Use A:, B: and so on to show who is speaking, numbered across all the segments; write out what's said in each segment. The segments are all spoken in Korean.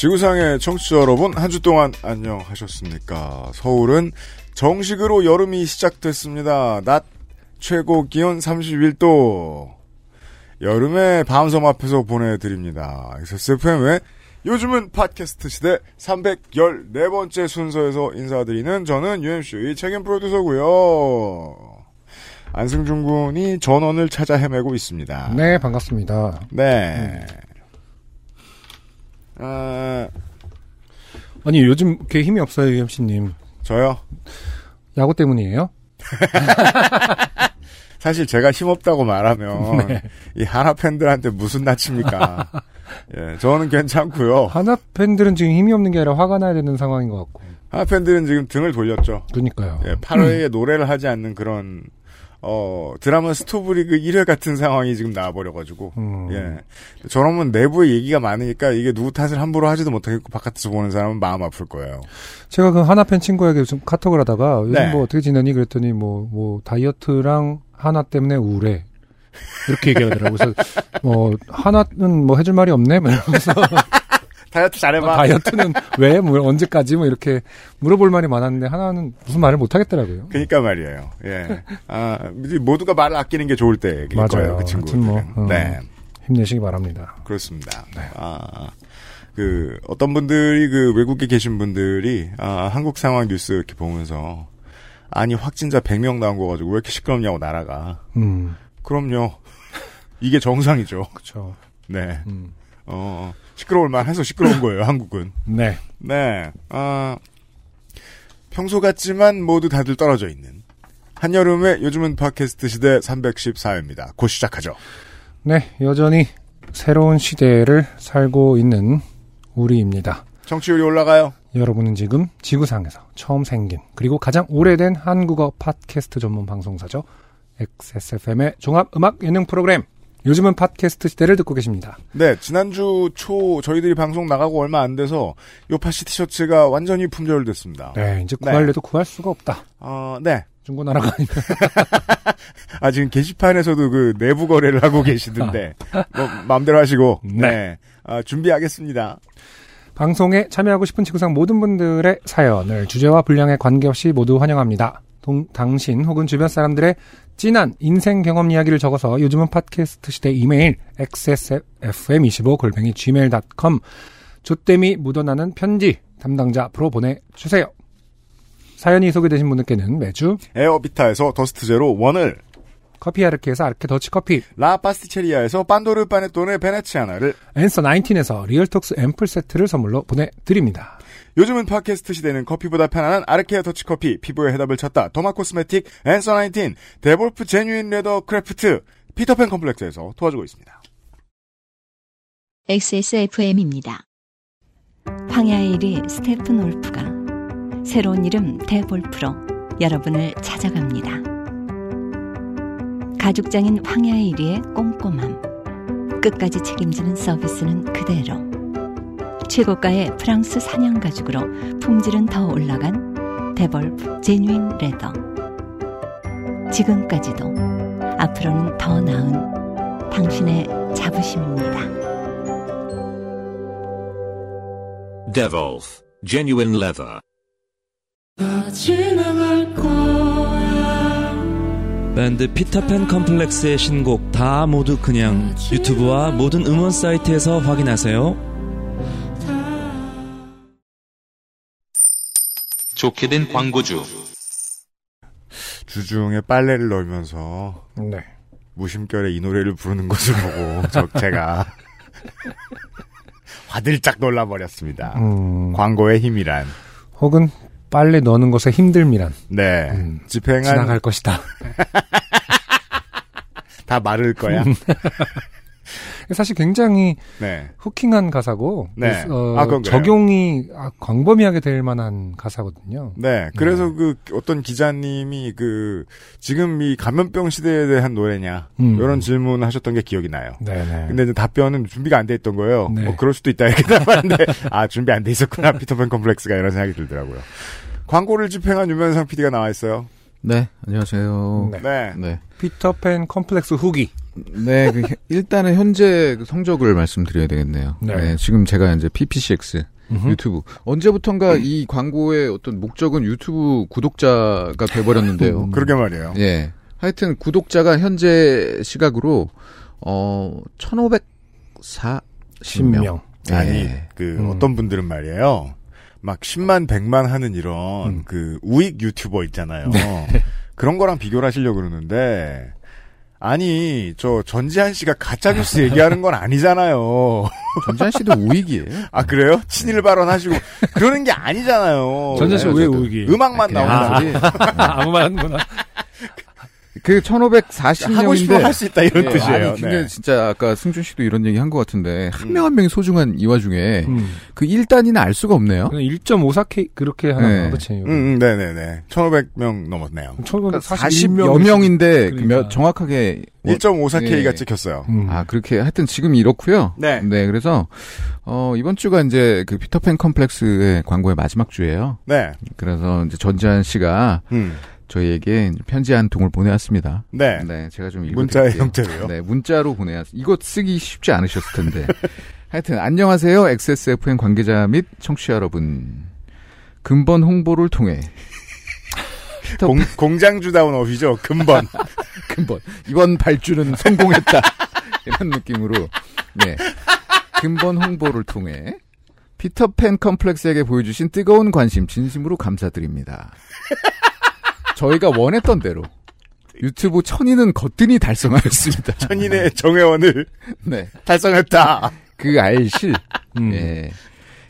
A: 지구상의 청취자 여러분, 한 주 동안 안녕하셨습니까? 서울은 정식으로 여름이 시작됐습니다. 낮 최고 기온 31도. 여름의 밤섬 앞에서 보내드립니다. XSFM의 요즘은 팟캐스트 시대 314번째 순서에서 인사드리는 저는 UMC의 책임 프로듀서고요 안승준 군이 전원을 찾아 헤매고 있습니다.
B: 네, 반갑습니다.
A: 네. 아,
B: 아니, 요즘 이렇게 힘이 없어요, UMC님.
A: 저요?
B: 야구 때문이에요?
A: 사실 제가 힘없다고 말하면
B: 네.
A: 이 하나 팬들한테 무슨 낯입니까? 예, 저는 괜찮고요.
B: 하나 팬들은 지금 힘이 없는 게 아니라 화가 나야 되는 상황인 것 같고.
A: 하나 팬들은 지금 등을 돌렸죠.
B: 그러니까요.
A: 예, 8회에 노래를 하지 않는 그런 어 드라마 스토브리그 1회 같은 상황이 지금 나와버려가지고
B: 음.
A: 예 저러면 내부에 얘기가 많으니까 이게 누구 탓을 함부로 하지도 못하겠고 바깥에서 보는 사람은 마음 아플 거예요.
B: 제가 그 하나 팬 친구에게 좀 카톡을 하다가 요즘
A: 네.
B: 뭐 어떻게 지내니 그랬더니 뭐, 뭐, 다이어트랑 하나 때문에 우울해. 이렇게 얘기하더라고요. 그래서 뭐, 하나는 뭐 해줄 말이 없네? 뭐 이러면서
A: 다이어트 잘해봐.
B: 다이어트는 왜? 뭐 언제까지? 뭐 이렇게 물어볼 말이 많았는데 하나는 무슨 말을 못 하겠더라고요.
A: 그니까 말이에요. 예. 아, 모두가 말을 아끼는 게 좋을 때일
B: 맞아요.
A: 거예요. 그 친구들은.
B: 하여튼 뭐, 어.
A: 네.
B: 힘내시기 바랍니다.
A: 그렇습니다.
B: 네.
A: 아, 그, 어떤 분들이 그 외국에 계신 분들이, 아, 한국 상황 뉴스 이렇게 보면서, 아니, 확진자 100명 나온 거 가지고 왜 이렇게 시끄럽냐고, 나라가.
B: 음,
A: 그럼요. 이게 정상이죠.
B: 그쵸.
A: 네.
B: 음.
A: 어, 시끄러울 만해서 시끄러운 거예요, 한국은.
B: 네.
A: 네. 아, 평소 같지만 모두 다들 떨어져 있는. 한여름의 요즘은 팟캐스트 시대 314회입니다. 곧 시작하죠.
B: 네, 여전히 새로운 시대를 살고 있는 우리입니다.
A: 청취율이 올라가요.
B: 여러분은 지금 지구상에서 처음 생긴 그리고 가장 오래된 한국어 팟캐스트 전문 방송사죠. XSFM의 종합 음악 예능 프로그램 요즘은 팟캐스트 시대를 듣고 계십니다.
A: 네, 지난주 초 저희들이 방송 나가고 얼마 안 돼서 요파시 티셔츠가 완전히 품절됐습니다.
B: 네, 이제
A: 네.
B: 구할래도 구할 수가 없다.
A: 어, 네.
B: 중고나라가 아니면
A: 아, 지금 게시판에서도 그 내부 거래를 하고 계시던데, 뭐, 마음대로 하시고, 네.
B: 네.
A: 아, 준비하겠습니다.
B: 방송에 참여하고 싶은 지구상 모든 분들의 사연을 주제와 분량에 관계없이 모두 환영합니다. 동- 당신 혹은 주변 사람들의 진한 인생 경험 이야기를 적어서 요즘은 팟캐스트 시대 이메일 xsfm25골뱅이 gmail.com 조땜이 묻어나는 편지 담당자 앞으로 보내주세요. 사연이 소개되신 분들께는 매주
A: 에어비타에서 더스트 제로 원을,
B: 커피 아르케에서 아르케 더치 커피
A: 라 파스티체리아에서 판도르 파네톤의 베네치아나를,
B: 앤서 19에서 리얼톡스 앰플 세트를 선물로 보내드립니다.
A: 요즘은 팟캐스트 시대는 커피보다 편안한 아르케 더치커피, 피부의 해답을 찾다, derma cosmetic, 앤서 19, 데볼프 genuine leather craft, 피터팬 컴플렉스에서 도와주고 있습니다.
C: XSFM입니다. 황야의 이리 스테픈 울프가 새로운 이름 데볼프로 여러분을 찾아갑니다. 가죽장인 황야의 이리의 꼼꼼함. 끝까지 책임지는 서비스는 그대로. 최고가의 프랑스산 양가죽으로 품질은 더 올라간 데볼프 genuine leather. 지금까지도 앞으로는 더 나은 당신의 자부심입니다.
D: Devolf, genuine leather.
E: 밴드 피터팬 컴플렉스의 신곡 다 모두 그냥 유튜브와 모든 음원 사이트에서 확인하세요.
F: 좋게 된 광고주.
A: 주중에 빨래를 널면서
B: 네.
A: 무심결에 이 노래를 부르는 것을 보고 저 제가 화들짝 놀라버렸습니다.
B: 음,
A: 광고의 힘이란
B: 혹은 빨래 넣는 것의 힘듦이란
A: 네
B: 음,
A: 집행한
B: 지나갈 것이다.
A: 다 마를 거야.
B: 사실 굉장히
A: 네.
B: 후킹한 가사고
A: 네.
B: 어,
A: 아.
B: 적용이 아, 광범위하게 될 만한 가사거든요.
A: 네. 그래서 그 어떤 기자님이 그 지금 이 감염병 시대에 대한 노래냐
B: 음.
A: 이런 질문 하셨던 게 기억이 나요.
B: 네네.
A: 근데 이제 답변은 준비가 안 돼 있던 거예요.
B: 네.
A: 뭐 그럴 수도 있다 이렇게 답하는데 아 준비 안 돼 있었구나 피터팬 컴플렉스가 이런 생각이 들더라고요. 광고를 집행한 유면상 PD가 나와 있어요.
D: 네, 안녕하세요.
B: 네.
A: 네.
D: 네.
B: 피터팬 컴플렉스 후기.
D: 네, 그, 일단은 현재 그 성적을 말씀드려야 되겠네요.
B: 네.
D: 네. 지금 제가 이제 PPCX
B: 음흠.
D: 유튜브 언제부턴가 이 광고의 어떤 목적은 유튜브 구독자가 돼버렸는데요.
B: 음.
A: 그러게 말이에요.
D: 예. 하여튼 구독자가 현재 시각으로 어 1,540명.
B: 10명.
A: 아니
D: 예.
A: 그
B: 음.
A: 어떤 분들은 말이에요. 막 10만 100만 하는 이런
B: 음.
A: 그 우익 유튜버 있잖아요.
D: 네.
A: 그런 거랑 비교를 하시려고 그러는데 아니 저 전지한 씨가 가짜 뉴스 얘기하는 건 아니잖아요.
D: 전지현 씨도 우익이에요.
A: 아 그래요? 친일 발언하시고 그러는 게 아니잖아요.
B: 전자 씨
D: 네,
B: 왜. 우기?
A: 음악만
D: 그냥
A: 나오는
D: 하는
A: 소리.
D: 소리.
B: 아무 말 하는구나.
D: 그
A: 하고 싶으면
D: 1,540명인데
A: 할수 있다 이런
D: 예,
A: 뜻이에요.
D: 아니, 근데
A: 네.
D: 진짜 아까 승준 씨도 이런 얘기 한 것 같은데 한
A: 음.
D: 명한 명이 소중한 이 와중에
B: 음.
D: 그 1단위는 알 수가 없네요.
B: 1.54K 그렇게 하나
D: 네.
B: 봐, 그치?
A: 음, 음, 네 네 네. 1,500명 넘었네요.
B: 1941명.
D: 그러니까 40여 명인데
B: 그러니까.
D: 정확하게
A: 1.54K가
D: 예.
A: 찍혔어요.
B: 음.
D: 아 그렇게 하여튼 지금 이렇고요.
A: 네.
D: 그래서 어 이번 주가 이제 그 피터팬 컴플렉스의 광고의 마지막 주예요.
A: 네.
D: 그래서 이제 전지현 씨가
A: 음.
D: 저희에게 편지 한 통을 보내왔습니다.
A: 네.
D: 네, 제가 좀
A: 문자의. 형태로요?
D: 네, 문자로 보내왔. 이거 쓰기 쉽지 않으셨을 텐데. 하여튼 안녕하세요, XSFM 관계자 및 청취자 여러분. 근본 홍보를 통해
A: 공, 공장주다운 업이죠. 근본.
D: 근본 이번 발주는 성공했다 이런 느낌으로 네 근본 홍보를 통해 피터팬 컴플렉스에게 보여주신 뜨거운 관심 진심으로 감사드립니다. 저희가 원했던 대로 유튜브 천인은 거뜬히 달성하였습니다.
A: 천인의 정회원을
D: 네,
A: 달성했다.
D: 그 알실,
B: 음.
D: 예,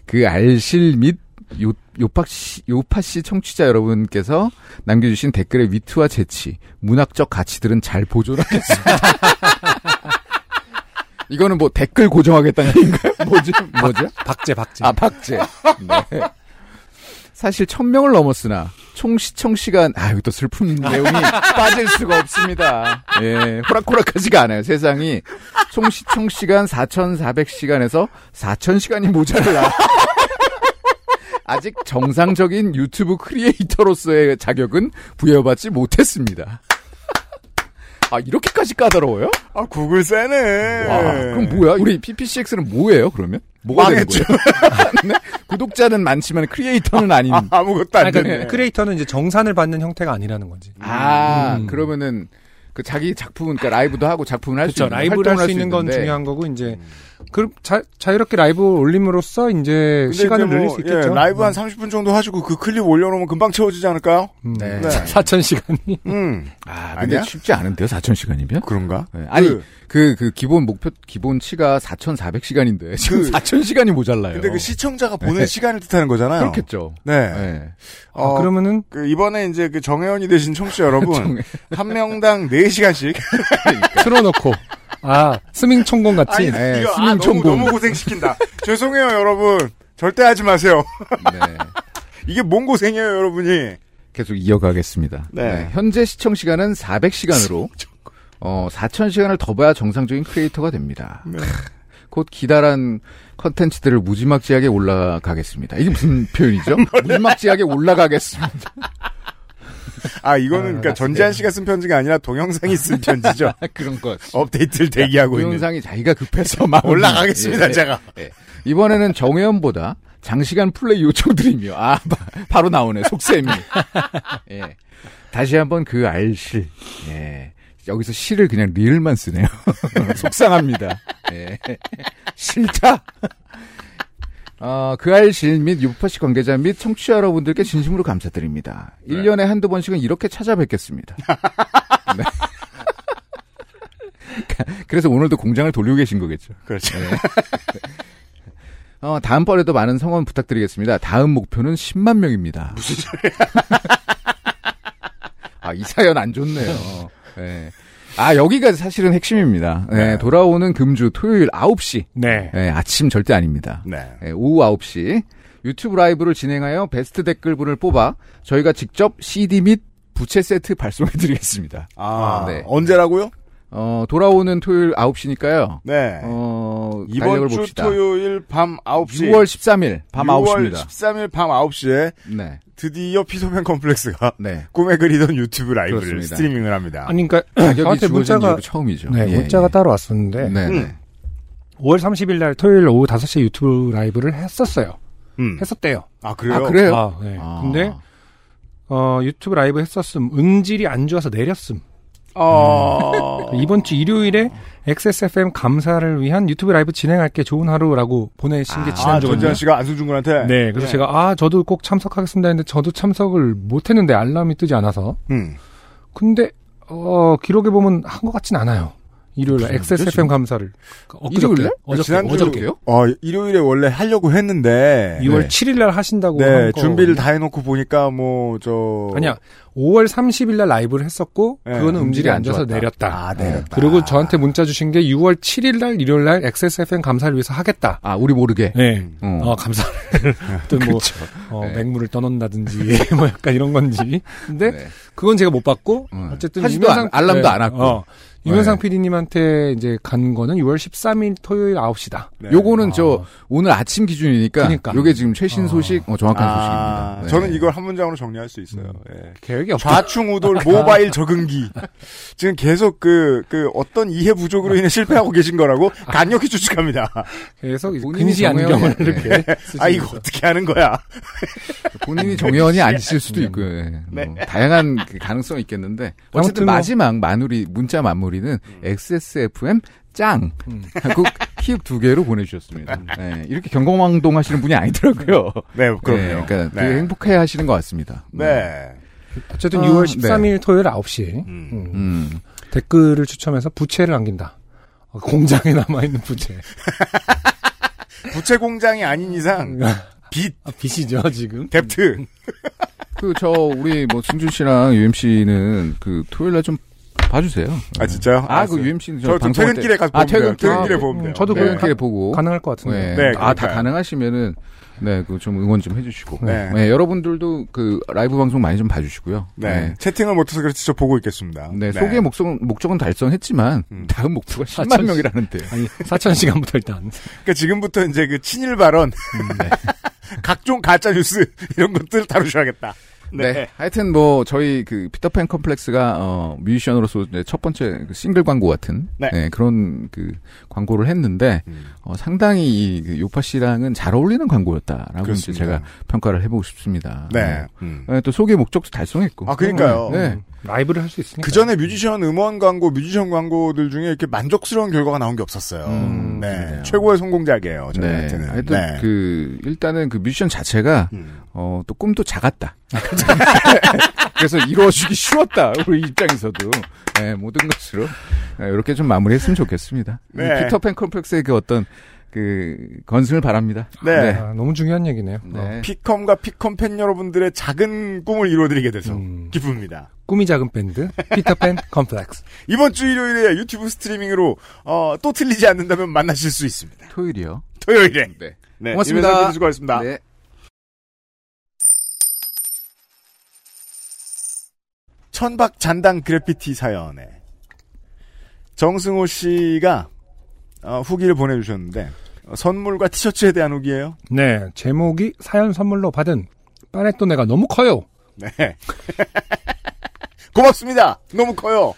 D: 그 알실 및 요, 요파 씨, 요파 씨 청취자 여러분께서 남겨주신 댓글의 위트와 재치, 문학적 가치들은 잘 보존하겠습니다. 이거는 뭐 댓글 고정하겠다는 얘기인가요? 뭐지? 뭐죠?
B: 박제, 박제.
D: 아, 박제. 네. 사실 천명을 넘었으나 총 시청 시간 아 여기 또 슬픈 내용이 빠질 수가 없습니다. 예, 호락호락하지가 않아요. 세상이 총 시청 시간 4,400시간에서 4,000시간이 모자라. 아직 정상적인 유튜브 크리에이터로서의 자격은 부여받지 못했습니다. 아 이렇게까지 까다로워요?
A: 아, 구글 세네.
D: 와, 그럼 뭐야? 우리 PPCX는 뭐예요? 그러면 뭐가 되는
A: 망했죠.
D: 거예요? 네? 구독자는 많지만 크리에이터는 아닌.
A: 아, 아무것도 안
B: 아니, 그러니까. 크리에이터는 이제 정산을 받는 형태가 아니라는 거지.
D: 아,
B: 음.
D: 그러면은 그 자기 작품은 그러니까 라이브도 하고 작품을 할 수. 있는
B: 라이브를 할 수 있는 건
D: 있는데
B: 중요한 거고 이제 그 자, 자유롭게 라이브 올림으로써 이제 시간을
A: 이제 뭐,
B: 늘릴 수 있겠죠.
A: 예, 라이브 한 30분 정도 하시고 그 클립 올려놓으면 금방 채워지지 않을까요?
B: 음.
D: 네.
A: 네.
B: 4천 시간이.
A: 음.
D: 아, 근데
A: 아니야?
D: 쉽지 않은데요, 4,000시간이면?
A: 그런가?
D: 아니,
A: 그-
D: 그, 그, 기본 목표, 기본치가 4,400시간인데, 지금
A: 그-
D: 4,000시간이 모자라요.
A: 근데 그 시청자가 보는
D: 네.
A: 시간을 뜻하는 거잖아요.
D: 그렇겠죠.
A: 네.
D: 네.
A: 어,
B: 아, 그러면은
A: 그 이번에 이제 그 정혜원이 되신 청취자 여러분 한 명당 4시간씩
B: 틀어놓고 아 스밍 총공 같이.
D: 네,
A: 이거 아,
D: 스밍
A: 너무,
D: 총공.
A: 너무 고생시킨다. 죄송해요 여러분. 절대 하지 마세요.
D: 네.
A: 이게 뭔 고생이에요 여러분이.
D: 계속 이어가겠습니다.
A: 네.
D: 현재 시청 시간은 400시간으로, 어, 4,000시간을 더 봐야 정상적인 크리에이터가 됩니다.
A: 네.
D: 곧 기다란 컨텐츠들을 무지막지하게 올라가겠습니다. 이게 무슨 표현이죠? 무지막지하게 올라가겠습니다.
A: 아 이거는 그러니까 전지한 씨가 쓴 편지가 아니라 동영상이 쓴 편지죠.
D: 그런 것.
A: 업데이트를 대기하고 있는.
D: 동영상이 자기가 급해서 막
A: 올라가겠습니다
D: 예,
A: 제가.
D: 예. 이번에는 정혜연보다 장시간 플레이 요청드리며 아 바, 바로 나오네 속셈이. 예. 다시 한번 그 알실. 예. 여기서 실을 그냥 리을만 쓰네요. 속상합니다. 예. 싫다. 어, 그 알실 및 유파시 관계자 및 청취자 여러분들께 진심으로 감사드립니다.
A: 네.
D: 1년에 한두 번씩은 이렇게 찾아뵙겠습니다. 네. 그래서 오늘도 공장을 돌리고 계신 거겠죠.
A: 그렇죠.
D: 어, 다음번에도 많은 성원 부탁드리겠습니다. 다음 목표는 10만 명입니다. 무슨 소리야? 아, 이 사연 안 좋네요. 예. 아, 여기가 사실은 핵심입니다. 네,
A: 네.
D: 돌아오는 금주 토요일 9시.
B: 네.
D: 네, 아침 절대 아닙니다.
A: 네.
D: 네, 오후 9시. 유튜브 라이브를 진행하여 베스트 댓글분을 뽑아 저희가 직접 CD 및 부채 세트 발송해 드리겠습니다.
A: 아,
D: 네.
A: 언제라고요?
D: 어, 돌아오는 토요일 9시니까요.
A: 네.
D: 어,
A: 이번 주
D: 봅시다.
A: 토요일 밤 9시.
D: 6월 13일 밤
A: 6월
D: 9시입니다.
A: 13일 밤 9시에
D: 네.
A: 드디어 피터팬 컴플렉스가
D: 네.
A: 꿈에 그리던 유튜브 라이브를
D: 그렇습니다.
A: 스트리밍을 합니다.
B: 아니, 그러니까
D: 가격이
B: 저한테 문자가
D: 처음이죠.
B: 네,
D: 예,
B: 문자가
D: 예.
B: 따로 왔었는데
D: 네, 네.
A: 음.
B: 5월 30일 날 토요일 오후 5시에 유튜브 라이브를 했었어요.
A: 음.
B: 했었대요.
A: 아, 그래요?
D: 아, 그래요?
B: 아, 네.
D: 아.
B: 근데 어, 유튜브 라이브 했었음. 음질이 안 좋아서 내렸음.
A: 어...
B: 이번 주 일요일에 XSFM 감사를 위한 유튜브 라이브 진행할게 좋은 하루라고 보내신 게
A: 아,
B: 지난주거든요.
A: 전지현 씨가 안승준 군한테?
B: 네, 그래서 제가 아 저도 꼭 참석하겠습니다 했는데 저도 참석을 못했는데 알람이 뜨지 않아서
A: 음.
B: 근데 어 기록에 보면 한 것 같진 않아요. 일요일 날 XSFM 감사를 엊그저께
D: 일요일 날?
B: 어저께
A: 지난주,
B: 어저께요?
A: 어, 일요일에 원래 하려고 했는데.
B: 6월
D: 네.
B: 7일 날 하신다고
A: 네. 준비를 다 해놓고 보니까 뭐, 저.
B: 아니야. 5월 30일 날 라이브를 했었고
A: 네,
B: 그거는 음질이 안 좋아서. 내렸다.
A: 아, 내렸다.
B: 그리고 저한테 문자 주신 게 6월 7일 날 일요일 날 XSFM 감사를 위해서 하겠다.
D: 아, 우리 모르게.
B: 네.
D: 어.
B: 어, 감사를. 또 뭐, 어,
D: 네.
B: 맹물을 떠놓는다든지, 뭐 약간 이런 건지. 근데,
D: 네.
B: 그건 제가 못 받고,
D: 음.
B: 어쨌든.
D: 하지도 않- 알람도 안 왔고.
B: 어, 유면상
D: 네.
B: PD님한테 이제 간 거는 6월 13일 토요일 9시다.
A: 네.
D: 요거는
B: 어.
D: 저 오늘 아침 기준이니까
B: 그러니까.
D: 요게 지금 최신 소식 어, 정확한
A: 아,
D: 소식입니다. 네.
A: 저는 이걸 한 문장으로 정리할 수 있어요.
B: 음.
A: 예.
B: 계획이 없다.
A: 좌충우돌 모바일 적응기. 지금 계속 그, 그 어떤 이해 부족으로 인해 실패하고 계신 거라고 간략히 추측합니다.
B: 계속 근시 안경을
D: 돼.
B: 이렇게.
A: 아, 이거 어떻게 하는 거야?
D: 본인이 정혜원이 아니실 수도 있고 예.
A: 네.
D: 뭐 다양한 그 가능성이 있겠는데 어쨌든
B: 뭐-
D: 마지막 마무리 문자 마무리 는 XSFM 짱 하고 키읔 두 개로 보내주셨습니다. 네, 이렇게 경공왕동 하시는 분이 아니더라고요.
A: 네, 그럼요.
D: 네, 그러니까
A: 네.
D: 되게 행복해 하시는 것 같습니다.
A: 네.
B: 어쨌든
D: 어,
B: 6월 13일 토요일 9시.
A: 음.
B: 음.
D: 음.
B: 댓글을 추첨해서 부채를 남긴다. 어, 공장에 남아있는 부채.
A: 부채 공장이 아닌 이상 빚,
B: 아, 빚이죠, 지금.
A: 뎁트.
D: 그 저 우리 뭐 승준 씨랑 UMC는 그 토요일 날좀 봐주세요.
A: 아, 진짜요?
D: 아, 그
A: 알았어요.
D: UMC는
A: 저, 저 퇴근길에 가서
D: 아. 퇴근-
A: 퇴근길에
D: 아,
A: 보면 돼요.
B: 음, 저도
A: 네.
D: 퇴근길에 보고
B: 가능할 것 같은데.
D: 네.
A: 네,
D: 아, 다
A: 그러니까요.
D: 가능하시면은 네, 그 좀 응원 좀 해주시고.
A: 네.
D: 네. 여러분들도 그 라이브 방송 많이 좀 봐주시고요.
A: 네. 채팅을 못해서 그렇지 저 보고 있겠습니다.
D: 네, 소개 목적은, 목적은 달성했지만,
A: 음.
D: 다음 목표가 10만
B: 사천-
D: 명이라는데.
B: 아니, 4천 시간부터 일단.
A: 그러니까 지금부터 이제 그 친일 발언, 각종 가짜 뉴스 이런 것들 다루셔야겠다.
D: 네. 하여튼 뭐, 저희 그 피터팬 컴플렉스가, 어, 뮤지션으로서 이제 첫 번째 그 싱글 광고 같은,
A: 네.
D: 네, 그런 그 광고를 했는데,
A: 음.
D: 어, 상당히 이 그 요팟시랑은 잘 어울리는 광고였다라고 이제
A: 그렇습니다.
D: 제가 평가를 해보고 싶습니다.
A: 네. 음.
D: 네, 또 소개 목적도 달성했고.
A: 아, 그러니까요.
D: 네.
B: 음, 라이브를 할 수 있으니까.
A: 그 전에 뮤지션 음원 광고, 뮤지션 광고들 중에 이렇게 만족스러운 결과가 나온 게 없었어요.
D: 음,
A: 네.
D: 그래요.
A: 최고의 성공작이에요,
D: 네.
A: 저희한테는.
D: 하여튼
A: 네.
D: 그 일단은 그 뮤지션 자체가
A: 음.
D: 어 또 꿈도 작았다. 그래서 이루어지기 쉬웠다. 우리 입장에서도 네, 모든 것으로 네, 이렇게 좀 마무리했으면 좋겠습니다.
A: 네.
D: 이 피터팬 컴플렉스의 그 어떤 그 건승을 바랍니다.
A: 네.
B: 아, 너무 중요한 얘기네요.
D: 네.
A: 피컴과 피컴 팬 여러분들의 작은 꿈을 이루어드리게 돼서
B: 음.
A: 기쁩니다.
B: 꿈이 작은 밴드, 피터팬 컴플렉스.
A: 이번 주 일요일에 유튜브 스트리밍으로 어, 또 틀리지 않는다면 만나실 수 있습니다.
D: 토요일이요.
A: 토요일에.
D: 네.
A: 네.
D: 고맙습니다.
A: 수고하셨습니다.
D: 네.
A: 천박 잔당 그래피티 사연에 정승호 씨가 어, 후기를 보내주셨는데 어, 선물과 티셔츠에 대한 후기예요.
B: 네, 제목이 사연 선물로 받은 빠레또네가 너무 커요.
A: 네. 고맙습니다. 너무 커요.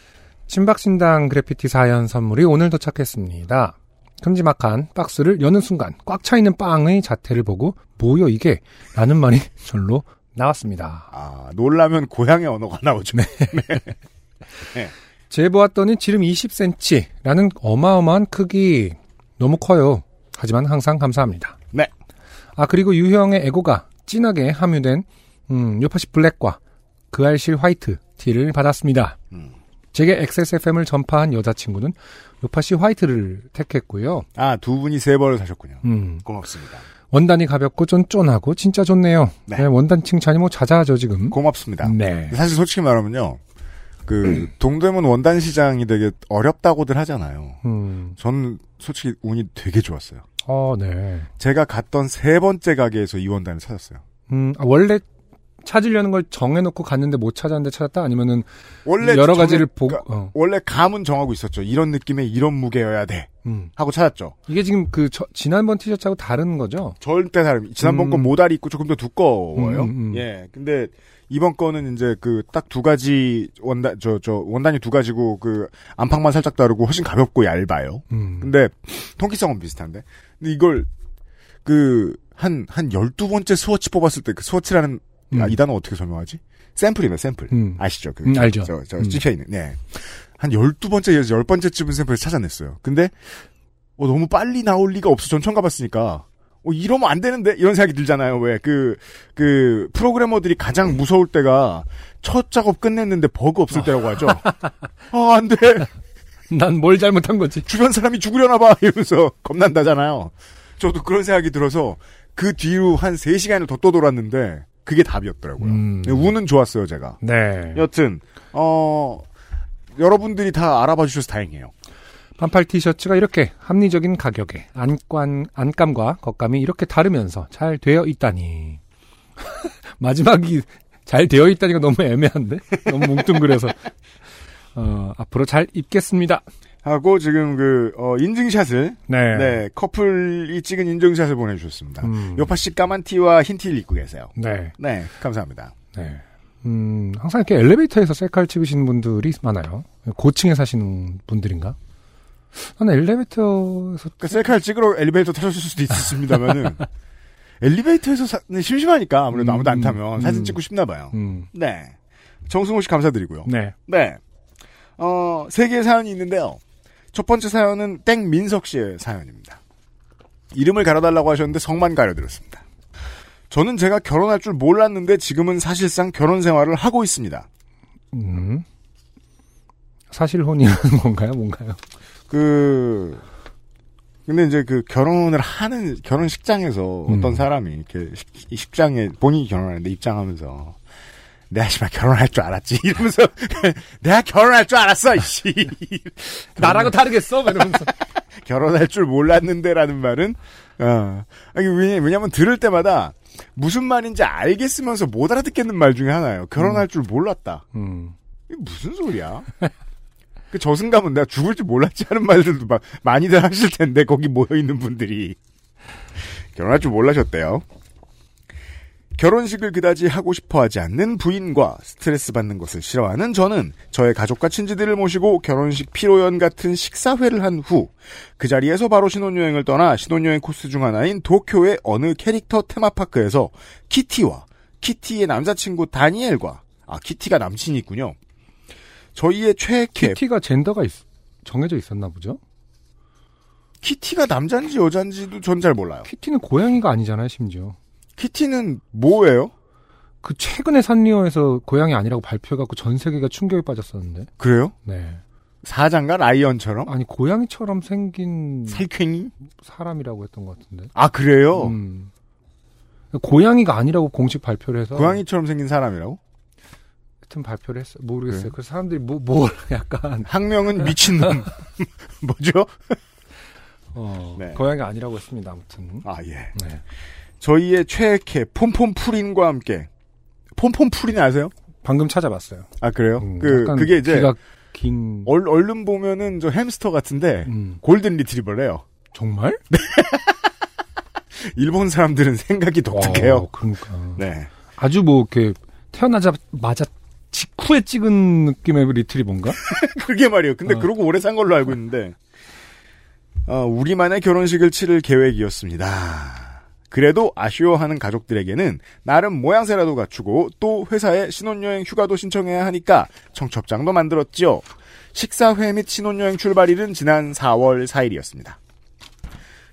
B: 신박신당 그래피티 사연 선물이 오늘 도착했습니다. 큼지막한 박스를 여는 순간 꽉 차 있는 빵의 자태를 보고 뭐요 이게? 라는 말이 절로 나왔습니다.
A: 아 놀라면 고향의 언어가 나오죠.
B: 재보았더니 지름 20cm라는 어마어마한 크기 너무 커요. 하지만 항상 감사합니다.
A: 네.
B: 아 그리고 유형의 에고가 진하게 함유된 음, 요파시 블랙과 그 알실 화이트 티를 받았습니다.
A: 음.
B: 제게 XSFM을 전파한 여자친구는 요파시 화이트를 택했고요.
A: 아 두 분이 세 벌을 사셨군요.
B: 음,
A: 고맙습니다.
B: 원단이 가볍고 쫀쫀하고 진짜 좋네요.
A: 네.
B: 네, 원단 칭찬이 뭐 자자하죠 지금.
A: 고맙습니다.
B: 네.
A: 사실 솔직히 말하면요. 그 동대문 원단 시장이 되게 어렵다고들 하잖아요.
B: 음.
A: 저는 솔직히 운이 되게 좋았어요.
B: 어, 네.
A: 제가 갔던 세 번째 가게에서 이 원단을 찾았어요.
B: 음, 아, 원래 찾으려는 걸 정해놓고 갔는데 못 찾았는데 찾았다? 아니면은
A: 원래
B: 여러 가지를 보고,
A: 그러니까
B: 어,
A: 원래 감은 정하고 있었죠. 이런 느낌의 이런 무게여야 돼
B: 음.
A: 하고 찾았죠.
B: 이게 지금 그 저- 지난번 티셔츠하고 다른 거죠?
A: 절대 다릅니다. 지난번
B: 음.
A: 건 모다리 있고 조금 더 두꺼워요.
B: 음, 음, 음.
A: 예. 근데 이번 거는 이제 그 딱 두 가지 원단 저 저 원단이 두 가지고 그 안팎만 살짝 다르고 훨씬 가볍고 얇아요.
B: 음.
A: 근데 통기성은 비슷한데. 근데 이걸 그 한한 12번째 스워치 뽑았을 때 그 swatch라는 아,
B: 음.
A: 이 단어 어떻게 설명하지? 샘플이네, 샘플.
B: 음.
A: 아시죠? 그
B: 음, 알죠.
A: 저, 저
B: 음.
A: 찍혀 있는. 네. 한 12번째, 10번째쯤은 샘플을 찾아냈어요. 근데 어, 너무 빨리 나올 리가 없어. 전 처음 가봤으니까. 어, 이러면 안 되는데? 이런 생각이 들잖아요. 왜, 그, 그, 프로그래머들이 가장 무서울 때가 첫 작업 끝냈는데 버그 없을 때라고 하죠. 아, 안 돼.
B: 난 뭘 잘못한 거지?
A: 주변 사람이 죽으려나 봐. 이러면서 겁난다잖아요. 저도 그런 생각이 들어서 그 뒤로 한 3시간을 더 떠돌았는데 그게 답이었더라고요.
B: 음.
A: 운은 좋았어요, 제가.
B: 네.
A: 여튼, 어, 여러분들이 다 알아봐 주셔서 다행이에요.
B: 반팔 티셔츠가 이렇게 합리적인 가격에 안감, 안감과 겉감이 이렇게 다르면서 잘 되어 있다니. 마지막이 잘 되어 있다니가 너무 애매한데? 너무 뭉뚱그려서. 어, 앞으로 잘 입겠습니다.
A: 하고 지금 그, 어, 인증샷을,
B: 네.
A: 네, 커플이 찍은 인증샷을 보내주셨습니다.
B: 음.
A: 요파 씨 까만 티와 흰 티를 입고 계세요.
B: 네.
A: 네, 감사합니다.
B: 네. 음, 항상 이렇게 엘리베이터에서 셀카를 찍으시는 분들이 많아요. 고층에 사시는 분들인가? 나는 엘리베이터에서
A: 그 셀카를 찍으러 엘리베이터 타셨을 수도 있습니다만은, 엘리베이터에서 사, 네, 심심하니까 아무래도
B: 음,
A: 아무도 안 타면
B: 음.
A: 사진 찍고 싶나 봐요.
B: 음,
A: 네. 정승호 씨 감사드리고요.
B: 네.
A: 네. 어, 세 개의 사연이 있는데요. 첫 번째 사연은 땡민석 씨의 사연입니다. 이름을 가려달라고 하셨는데 성만 가려드렸습니다. 저는 제가 결혼할 줄 몰랐는데 지금은 사실상 결혼 생활을 하고 있습니다.
B: 음. 사실혼이라는 건가요? 뭔가요?
A: 그, 근데 이제 그 결혼을 하는, 결혼식장에서
B: 음.
A: 어떤 사람이 이렇게 식, 이 식장에 본인이 결혼하는데 입장하면서 내가 씨발 결혼할 줄 알았지 이러면서 내가 결혼할 줄 알았어 이씨
B: 나라고 다르겠어? 이러면서.
A: 결혼할 줄 몰랐는데라는 말은 어 아니 왜냐 왜냐면 들을 때마다 무슨 말인지 알겠으면서 못 알아듣겠는 말 중에 하나예요. 결혼할 줄 몰랐다.
B: 음.
A: 이게 무슨 소리야? 그 저승감은 내가 죽을 줄 몰랐지 하는 말들도 막 많이들 하실 텐데 거기 모여 있는 분들이 결혼할 줄 몰라셨대요. 결혼식을 그다지 하고 싶어 하지 않는 부인과 스트레스 받는 것을 싫어하는 저는 저의 가족과 친지들을 모시고 결혼식 피로연 같은 식사회를 한 후 그 자리에서 바로 신혼여행을 떠나 신혼여행 코스 중 하나인 도쿄의 어느 캐릭터 테마파크에서 키티와 키티의 남자친구 다니엘과 아 키티가 남친이 있군요. 저희의 최애
B: 키티가 젠더가 있- 정해져 있었나 보죠?
A: 키티가 남자인지 여자인지도 전 잘 몰라요.
B: 키티는 고양이가 아니잖아요, 심지어.
A: 키티는 뭐예요?
B: 그 최근에 산리오에서 고양이 아니라고 발표해갖고 전 세계가 충격에 빠졌었는데.
A: 그래요?
B: 네.
A: 사장과 라이언처럼?
B: 아니 고양이처럼 생긴
A: 살쾡이?
B: 사람이라고 했던 것 같은데.
A: 아 그래요?
B: 음. 고양이가 아니라고 공식 발표를 해서
A: 고양이처럼 생긴 사람이라고?
B: 하여튼 발표를 했어. 요 모르겠어요.
A: 그래요?
B: 그래서 사람들이 뭐, 뭘 약간
A: 학명은 미친놈. 뭐죠?
B: 어,
A: 네.
B: 고양이가 아니라고 했습니다. 아무튼.
A: 아 예.
B: 네.
A: 저희의 최애캐 폼폼프린과 함께 폼폼프린 아세요?
B: 방금 찾아봤어요.
A: 아 그래요?
B: 음,
A: 그 그게 이제
B: 귀가 긴
A: 얼, 얼른 보면은 저 햄스터 같은데
B: 음.
A: 골든 리트리버래요.
B: 정말?
A: 일본 사람들은 생각이 독특해요.
B: 어, 그러니까.
A: 네.
B: 아주 뭐 이렇게 태어나자마자 직후에 찍은 느낌의 리트리버인가?
A: 그게 말이에요. 근데
B: 어.
A: 그러고 오래 산 걸로 알고 있는데 어, 우리만의 결혼식을 치를 계획이었습니다. 그래도 아쉬워하는 가족들에게는 나름 모양새라도 갖추고 또 회사에 신혼여행 휴가도 신청해야 하니까 청첩장도 만들었지요. 식사회 및 신혼여행 출발일은 지난 4월 4일이었습니다.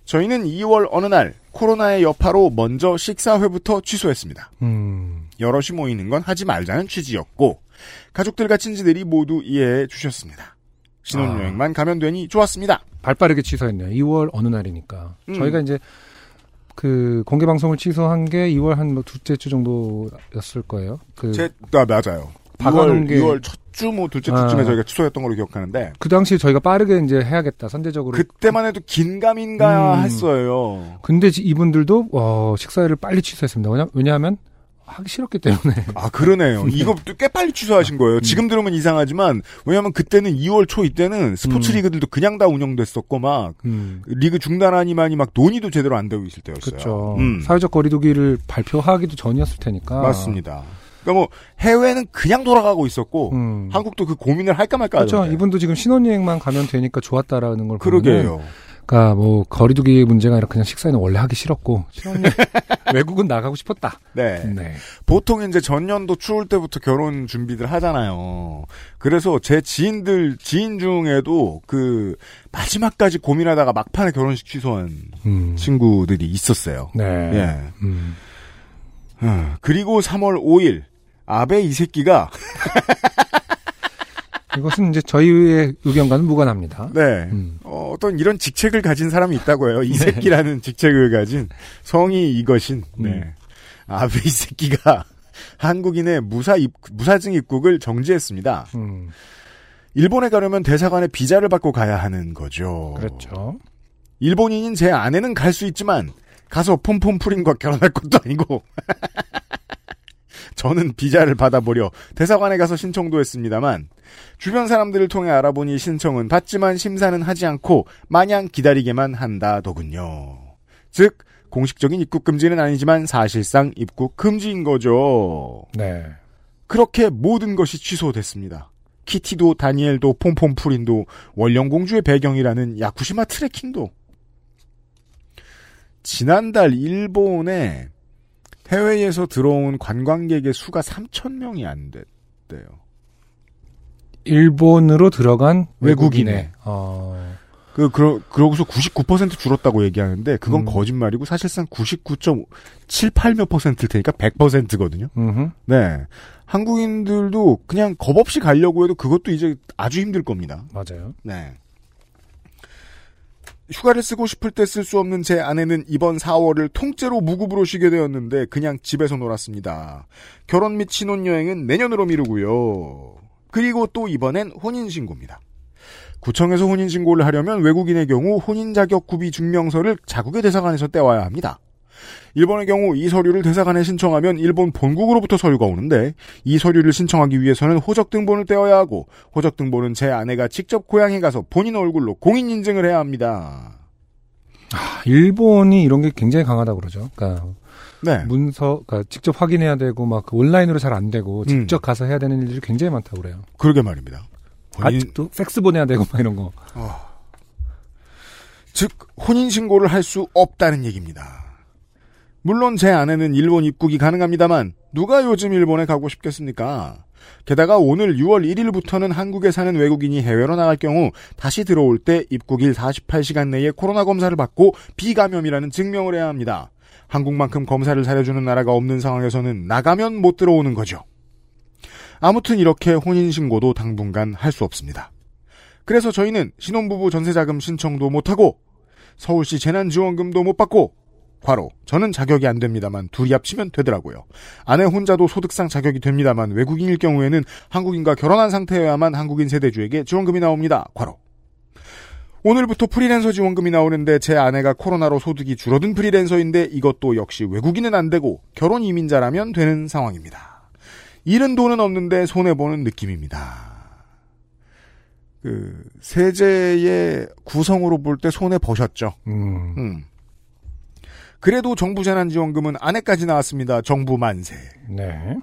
A: 저희는 2월 어느 날 코로나의 여파로 먼저 식사회부터 취소했습니다.
B: 음.
A: 여럿이 모이는 건 하지 말자는 취지였고 가족들과 친지들이 모두 이해해 주셨습니다. 신혼여행만 가면 되니 좋았습니다.
B: 발빠르게 취소했네요. 2월 어느 날이니까.
A: 음.
B: 저희가 이제 그 공개 방송을 취소한 게 2월 한뭐 둘째 주 정도였을 거예요. 그
A: 제, 아, 맞아요.
B: 박아놓은
A: 6월,
B: 게
A: 6월 첫 주 뭐 둘째 주쯤에
B: 아.
A: 저희가 취소했던 걸로 기억하는데
B: 그 당시에 저희가 빠르게 이제 해야겠다 선제적으로.
A: 그때만 해도 긴가민가
B: 음.
A: 했어요.
B: 근데 지- 이분들도 어, 식사회를 빨리 취소했습니다. 왜냐, 왜냐하면 하기 싫었기 때문에.
A: 아 그러네요. 이거 꽤 빨리 취소하신 거예요. 지금 들으면 이상하지만 왜냐하면 그때는 2월 초 이때는 스포츠
B: 음.
A: 리그들도 그냥 다 운영됐었고 막
B: 음.
A: 리그 중단하니만이 막 논의도 제대로 안 되고 있을 때였어요.
B: 그렇죠.
A: 음.
B: 사회적 거리두기를 발표하기도 전이었을 테니까.
A: 맞습니다. 그러니까 뭐 해외는 그냥 돌아가고 있었고
B: 음.
A: 한국도 그 고민을 할까 말까
B: 그렇죠. 이분도 지금 신혼여행만 가면 되니까 좋았다라는 걸
A: 그러게요.
B: 그러니까 뭐 거리두기 문제가 아니라 그냥 식사는 원래 하기 싫었고 외국은 나가고 싶었다.
A: 네.
B: 네.
A: 보통 이제 전년도 추울 때부터 결혼 준비들 하잖아요. 그래서 제 지인들 지인 중에도 그 마지막까지 고민하다가 막판에 결혼식 취소한
B: 음.
A: 친구들이 있었어요.
B: 네.
A: 예.
B: 음.
A: 어, 그리고 3월 5일 아베 이 새끼가
B: 이것은 이제 저희의 의견과는 무관합니다.
A: 네.
B: 음.
A: 어, 떤 이런 직책을 가진 사람이 있다고 해요. 이 새끼라는 직책을 가진 성이 이것인 네.
B: 음.
A: 아베 이 새끼가 한국인의 무사 입, 무사증 입국을 정지했습니다.
B: 음.
A: 일본에 가려면 대사관에 비자를 받고 가야 하는 거죠.
B: 그렇죠.
A: 일본인인 제 아내는 갈 수 있지만 가서 폼폼프린과 결혼할 것도 아니고 저는 비자를 받아보려 대사관에 가서 신청도 했습니다만 주변 사람들을 통해 알아보니 신청은 받지만 심사는 하지 않고 마냥 기다리게만 한다더군요. 즉 공식적인 입국 금지는 아니지만 사실상 입국 금지인 거죠.
B: 네.
A: 그렇게 모든 것이 취소됐습니다. 키티도 다니엘도 폼폼프린도 원령공주의 배경이라는 야쿠시마 트레킹도 지난달 일본에 해외에서 들어온 관광객의 수가 3천 명이 안 됐대요.
B: 일본으로 들어간
A: 외국인의.
B: 외국인의 어,
A: 그, 그러, 그러고서 99% 줄었다고 얘기하는데, 그건
B: 음.
A: 거짓말이고, 사실상 99.78몇 퍼센트일 테니까 100%거든요.
B: 음흠.
A: 네. 한국인들도 그냥 겁 없이 가려고 해도 그것도 이제 아주 힘들 겁니다.
B: 맞아요.
A: 네. 휴가를 쓰고 싶을 때 쓸 수 없는 제 아내는 이번 4월을 통째로 무급으로 쉬게 되었는데 그냥 집에서 놀았습니다. 결혼 및 신혼여행은 내년으로 미루고요. 그리고 또 이번엔 혼인신고입니다. 구청에서 혼인신고를 하려면 외국인의 경우 혼인 자격 구비 증명서를 자국의 대사관에서 떼와야 합니다. 일본의 경우 이 서류를 대사관에 신청하면 일본 본국으로부터 서류가 오는데 이 서류를 신청하기 위해서는 호적 등본을 떼어야 하고 호적 등본은 제 아내가 직접 고향에 가서 본인 얼굴로 공인 인증을 해야 합니다.
B: 아, 일본이 이런 게 굉장히 강하다고 그러죠. 그러니까
A: 네.
B: 문서, 그러니까 직접 확인해야 되고 막그 온라인으로 잘 안 되고
A: 음.
B: 직접 가서 해야 되는 일들이 굉장히 많다고 그래요.
A: 그러게 말입니다. 본인-
B: 아직도 팩스 보내야 되고 막 이런 거.
A: 즉 혼인 신고를 할 수 없다는 얘기입니다. 물론 제 아내는 일본 입국이 가능합니다만 누가 요즘 일본에 가고 싶겠습니까? 게다가 오늘 6월 1일부터는 한국에 사는 외국인이 해외로 나갈 경우 다시 들어올 때 입국일 48시간 내에 코로나 검사를 받고 비감염이라는 증명을 해야 합니다. 한국만큼 검사를 잘해주는 나라가 없는 상황에서는 나가면 못 들어오는 거죠. 아무튼 이렇게 혼인신고도 당분간 할 수 없습니다. 그래서 저희는 신혼부부 전세자금 신청도 못하고 서울시 재난지원금도 못 받고 과로 저는 자격이 안 됩니다만 둘이 합치면 되더라고요. 아내 혼자도 소득상 자격이 됩니다만 외국인일 경우에는 한국인과 결혼한 상태여야만 한국인 세대주에게 지원금이 나옵니다. 과로 오늘부터 프리랜서 지원금이 나오는데 제 아내가 코로나로 소득이 줄어든 프리랜서인데 이것도 역시 외국인은 안 되고 결혼 이민자라면 되는 상황입니다. 잃은 돈은 없는데 손해보는 느낌입니다. 그 세제의 구성으로 볼 때 손해 보셨죠.
B: 음.
A: 음. 그래도 정부 재난지원금은 아내까지 나왔습니다. 정부 만세.
B: 네.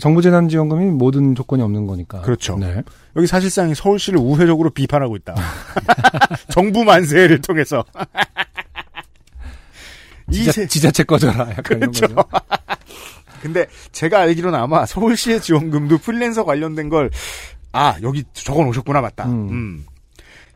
B: 정부 재난지원금이 모든 조건이 없는 거니까.
A: 그렇죠.
B: 네.
A: 여기 사실상 서울시를 우회적으로 비판하고 있다. 정부 만세를 통해서. 이
B: 지자,
A: 세-
B: 지자체 꺼져라. 약간
A: 그렇죠.
B: 이런 거죠.
A: 근데 제가 알기로는 아마 서울시의 지원금도 프리랜서 관련된 걸, 아, 여기 적어 놓으셨구나, 맞다.
B: 음.
A: 음.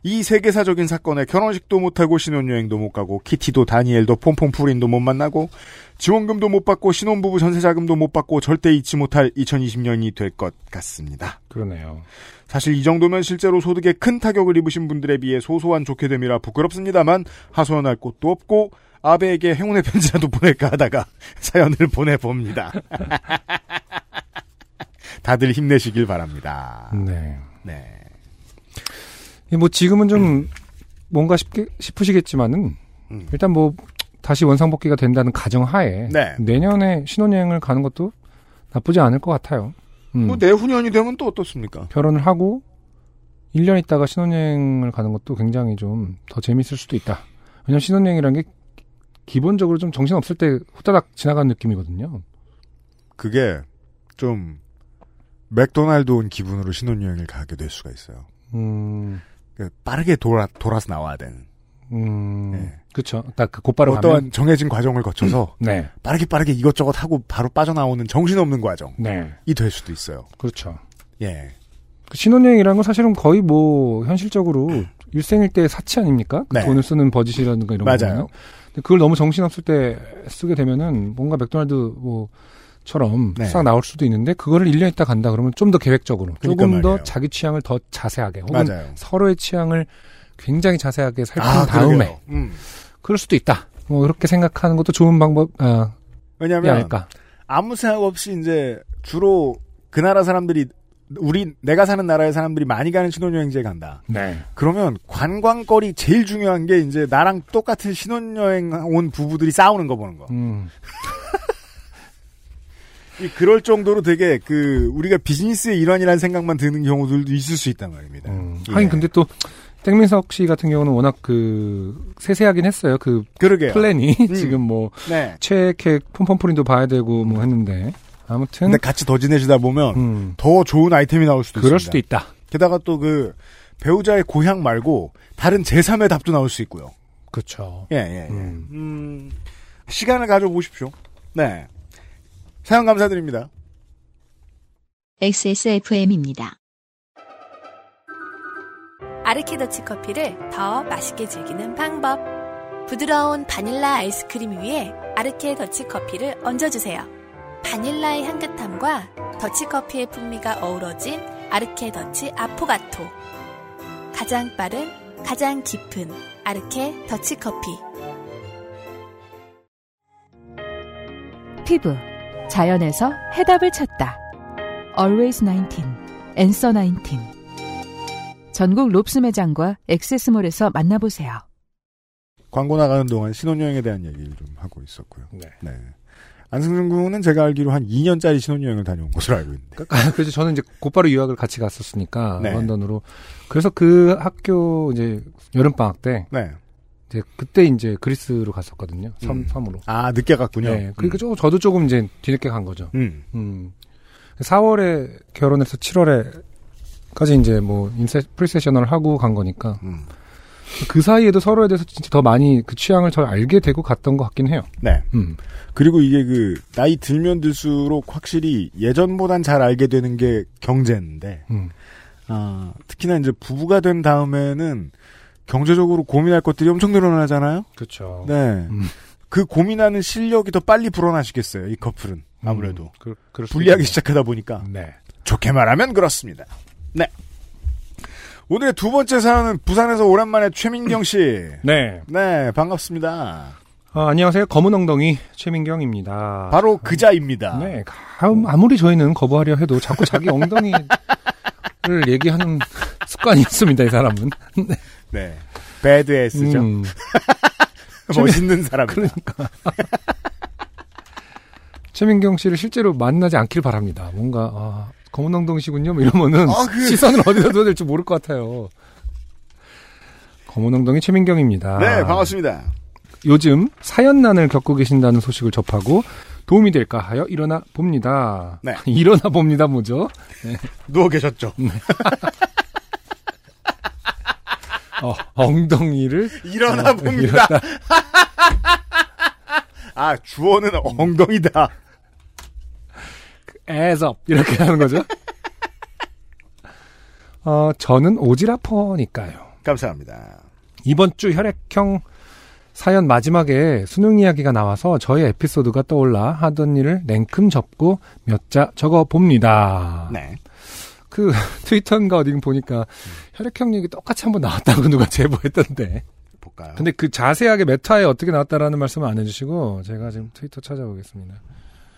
A: 이 세계사적인 사건에 결혼식도 못하고 신혼여행도 못 가고 키티도 다니엘도 폼폼프린도 못 만나고 지원금도 못 받고 신혼부부 전세자금도 못 받고 절대 잊지 못할 2020년이 될 것 같습니다.
B: 그러네요.
A: 사실 이 정도면 실제로 소득에 큰 타격을 입으신 분들에 비해 소소한 좋게 됨이라 부끄럽습니다만 하소연할 곳도 없고 아베에게 행운의 편지라도 보낼까 하다가 사연을 보내봅니다. 다들 힘내시길 바랍니다.
B: 네.
A: 네.
B: 이뭐 지금은 좀 뭔가 싶게, 싶으시겠지만은
A: 음.
B: 일단 뭐 다시 원상복귀가 된다는 가정하에
A: 네.
B: 내년에 신혼여행을 가는 것도 나쁘지 않을 것 같아요. 음.
A: 뭐 내후년이 되면 또 어떻습니까?
B: 결혼을 하고 1년 있다가 신혼여행을 가는 것도 굉장히 좀 더 재밌을 수도 있다. 왜냐면 신혼여행이라는 게 기본적으로 좀 정신 없을 때 후다닥 지나가는 느낌이거든요.
A: 그게 좀 맥도날드 온 기분으로 신혼여행을 가게 될 수가 있어요.
B: 음,
A: 그 빠르게 돌아, 돌아서 나와야 되는.
B: 음,
A: 네.
B: 그쵸. 딱그 곧바로
A: 어떠한
B: 가면.
A: 정해진 과정을 거쳐서
B: 네,
A: 빠르게 빠르게 이것저것 하고 바로 빠져나오는 정신없는 과정이
B: 네.
A: 될 수도 있어요.
B: 그렇죠.
A: 예.
B: 그 신혼여행이라는 건 사실은 거의 뭐 현실적으로 일생일 때 사치 아닙니까? 그
A: 네.
B: 돈을 쓰는 버짓이라든가 이런
A: 맞아요.
B: 거는. 근데 그걸 너무 정신없을 때 쓰게 되면은 뭔가 맥도날드 뭐 처럼
A: 네.
B: 싹 나올 수도 있는데 그거를 1년 있다 간다 그러면 좀 더 계획적으로
A: 그러니까
B: 조금 더
A: 말이에요.
B: 자기 취향을 더 자세하게 혹은
A: 맞아요.
B: 서로의 취향을 굉장히 자세하게 살핀
A: 아,
B: 다음에.
A: 음.
B: 그럴 수도 있다. 뭐 그렇게 생각하는 것도 좋은 방법이 아,
A: 왜냐하면
B: 아닐까.
A: 아무 생각 없이 이제 주로 그 나라 사람들이 우리 내가 사는 나라의 사람들이 많이 가는 신혼여행지에 간다.
B: 네.
A: 그러면 관광거리 제일 중요한 게 이제 나랑 똑같은 신혼여행 온 부부들이 싸우는 거 보는 거.
B: 음.
A: 이 그럴 정도로 되게 그 우리가 비즈니스의 일환이라는 생각만 드는 경우들도 있을 수 있단 말입니다.
B: 음.
A: 예.
B: 하긴 근데 또 땡민석 씨 같은 경우는 워낙 그 세세하긴 했어요. 그
A: 그러게요.
B: 플랜이
A: 음.
B: 지금 뭐
A: 네.
B: 체크 폼폼프린도 봐야 되고 뭐 했는데 아무튼
A: 근데 같이 더 지내시다 보면
B: 음,
A: 더 좋은 아이템이 나올 수도
B: 그럴
A: 있습니다.
B: 수도 있다.
A: 게다가 또 그 배우자의 고향 말고 다른 제3의 답도 나올 수 있고요.
B: 그렇죠.
A: 예, 예, 예.
B: 음.
A: 음, 시간을 가져보십시오. 네. 사연 감사드립니다.
G: XSFM입니다.
H: 아르케더치 커피를 더 맛있게 즐기는 방법. 부드러운 바닐라 아이스크림 위에 아르케 더치 커피를 얹어주세요. 바닐라의 향긋함과 더치 커피의 풍미가 어우러진 아르케 더치 아포가토. 가장 빠른, 가장 깊은 아르케 더치 커피.
I: 피부 자연에서 해답을 찾다. Always 19, Answer 19. 전국 롭스 매장과 액세스몰에서 만나보세요.
A: 광고 나가는 동안 신혼여행에 대한 얘기를 좀 하고 있었고요.
B: 네.
A: 안승준 군은 제가 알기로 한 2년짜리 신혼여행을 다녀온 것으로 알고 있는데.
B: 그래서 저는 이제 곧바로 유학을 같이 갔었으니까
A: 네.
B: 런던으로 그래서 그 학교 이제 여름 방학 때
A: 네.
B: 이제 그때 이제 그리스로 갔었거든요. 섬
A: 음.
B: 섬으로.
A: 아, 늦게 갔군요.
B: 네. 그러니까 좀 저도 조금 이제 뒤늦게 간 거죠.
A: 음.
B: 음. 4월에 결혼해서 7월에까지 이제 뭐 인세 pre-sessional 하고 간 거니까
A: 음.
B: 그 사이에도 서로에 대해서 진짜 더 많이 그 취향을 더 알게 되고 갔던 것 같긴 해요.
A: 네.
B: 음.
A: 그리고 이게 그, 나이 들면 들수록 확실히 예전보단 잘 알게 되는 게 경제인데,
B: 음.
A: 아, 특히나 이제 부부가 된 다음에는 경제적으로 고민할 것들이 엄청 늘어나잖아요?
B: 그렇죠.
A: 네.
B: 음.
A: 그 고민하는 실력이 더 빨리 불어나시겠어요, 이 커플은. 아무래도.
B: 음, 그, 있겠네요.
A: 시작하다 보니까.
B: 네.
A: 좋게 말하면 그렇습니다. 네. 오늘의 두 번째 사연은 부산에서 오랜만에 최민경 씨.
B: 네.
A: 네, 반갑습니다.
B: 아, 안녕하세요. 검은 엉덩이 최민경입니다.
A: 바로 그자입니다.
B: 네. 가- 아무리 저희는 거부하려 해도 자꾸 자기 엉덩이를 얘기하는 습관이 있습니다. 이 사람은.
A: 네. 배드에스죠.
B: 음,
A: 멋있는 사람입니다.
B: 그러니까. 최민경 씨를 실제로 만나지 않길 바랍니다. 뭔가 아, 검은 엉덩이시군요. 뭐 이러면은
A: 아, 그-
B: 시선을 어디다 둬야 될지 모를 것 같아요. 검은 엉덩이 최민경입니다.
A: 네, 반갑습니다.
B: 요즘 사연난을 겪고 계신다는 소식을 접하고 도움이 될까 하여 일어나 봅니다.
A: 네.
B: 일어나 봅니다, 뭐죠?
A: 누워 계셨죠?
B: 어, 엉덩이를
A: 일어나
B: 어,
A: 봅니다. 아, 주어는 엉덩이다.
B: as up 이렇게 하는 거죠. 어, 저는 오지라퍼니까요.
A: 감사합니다.
B: 이번 주 혈액형 사연 마지막에 수능 이야기가 나와서 저의 에피소드가 떠올라 하던 일을 냉큼 접고 몇 자 적어 봅니다.
A: 네.
B: 그 트위터인가 어디 보니까 혈액형 얘기 똑같이 한번 나왔다고 누가 제보했던데.
A: 볼까요?
B: 근데 그 자세하게 메타에 어떻게 나왔다라는 말씀을 안 해주시고 제가 지금 트위터 찾아보겠습니다.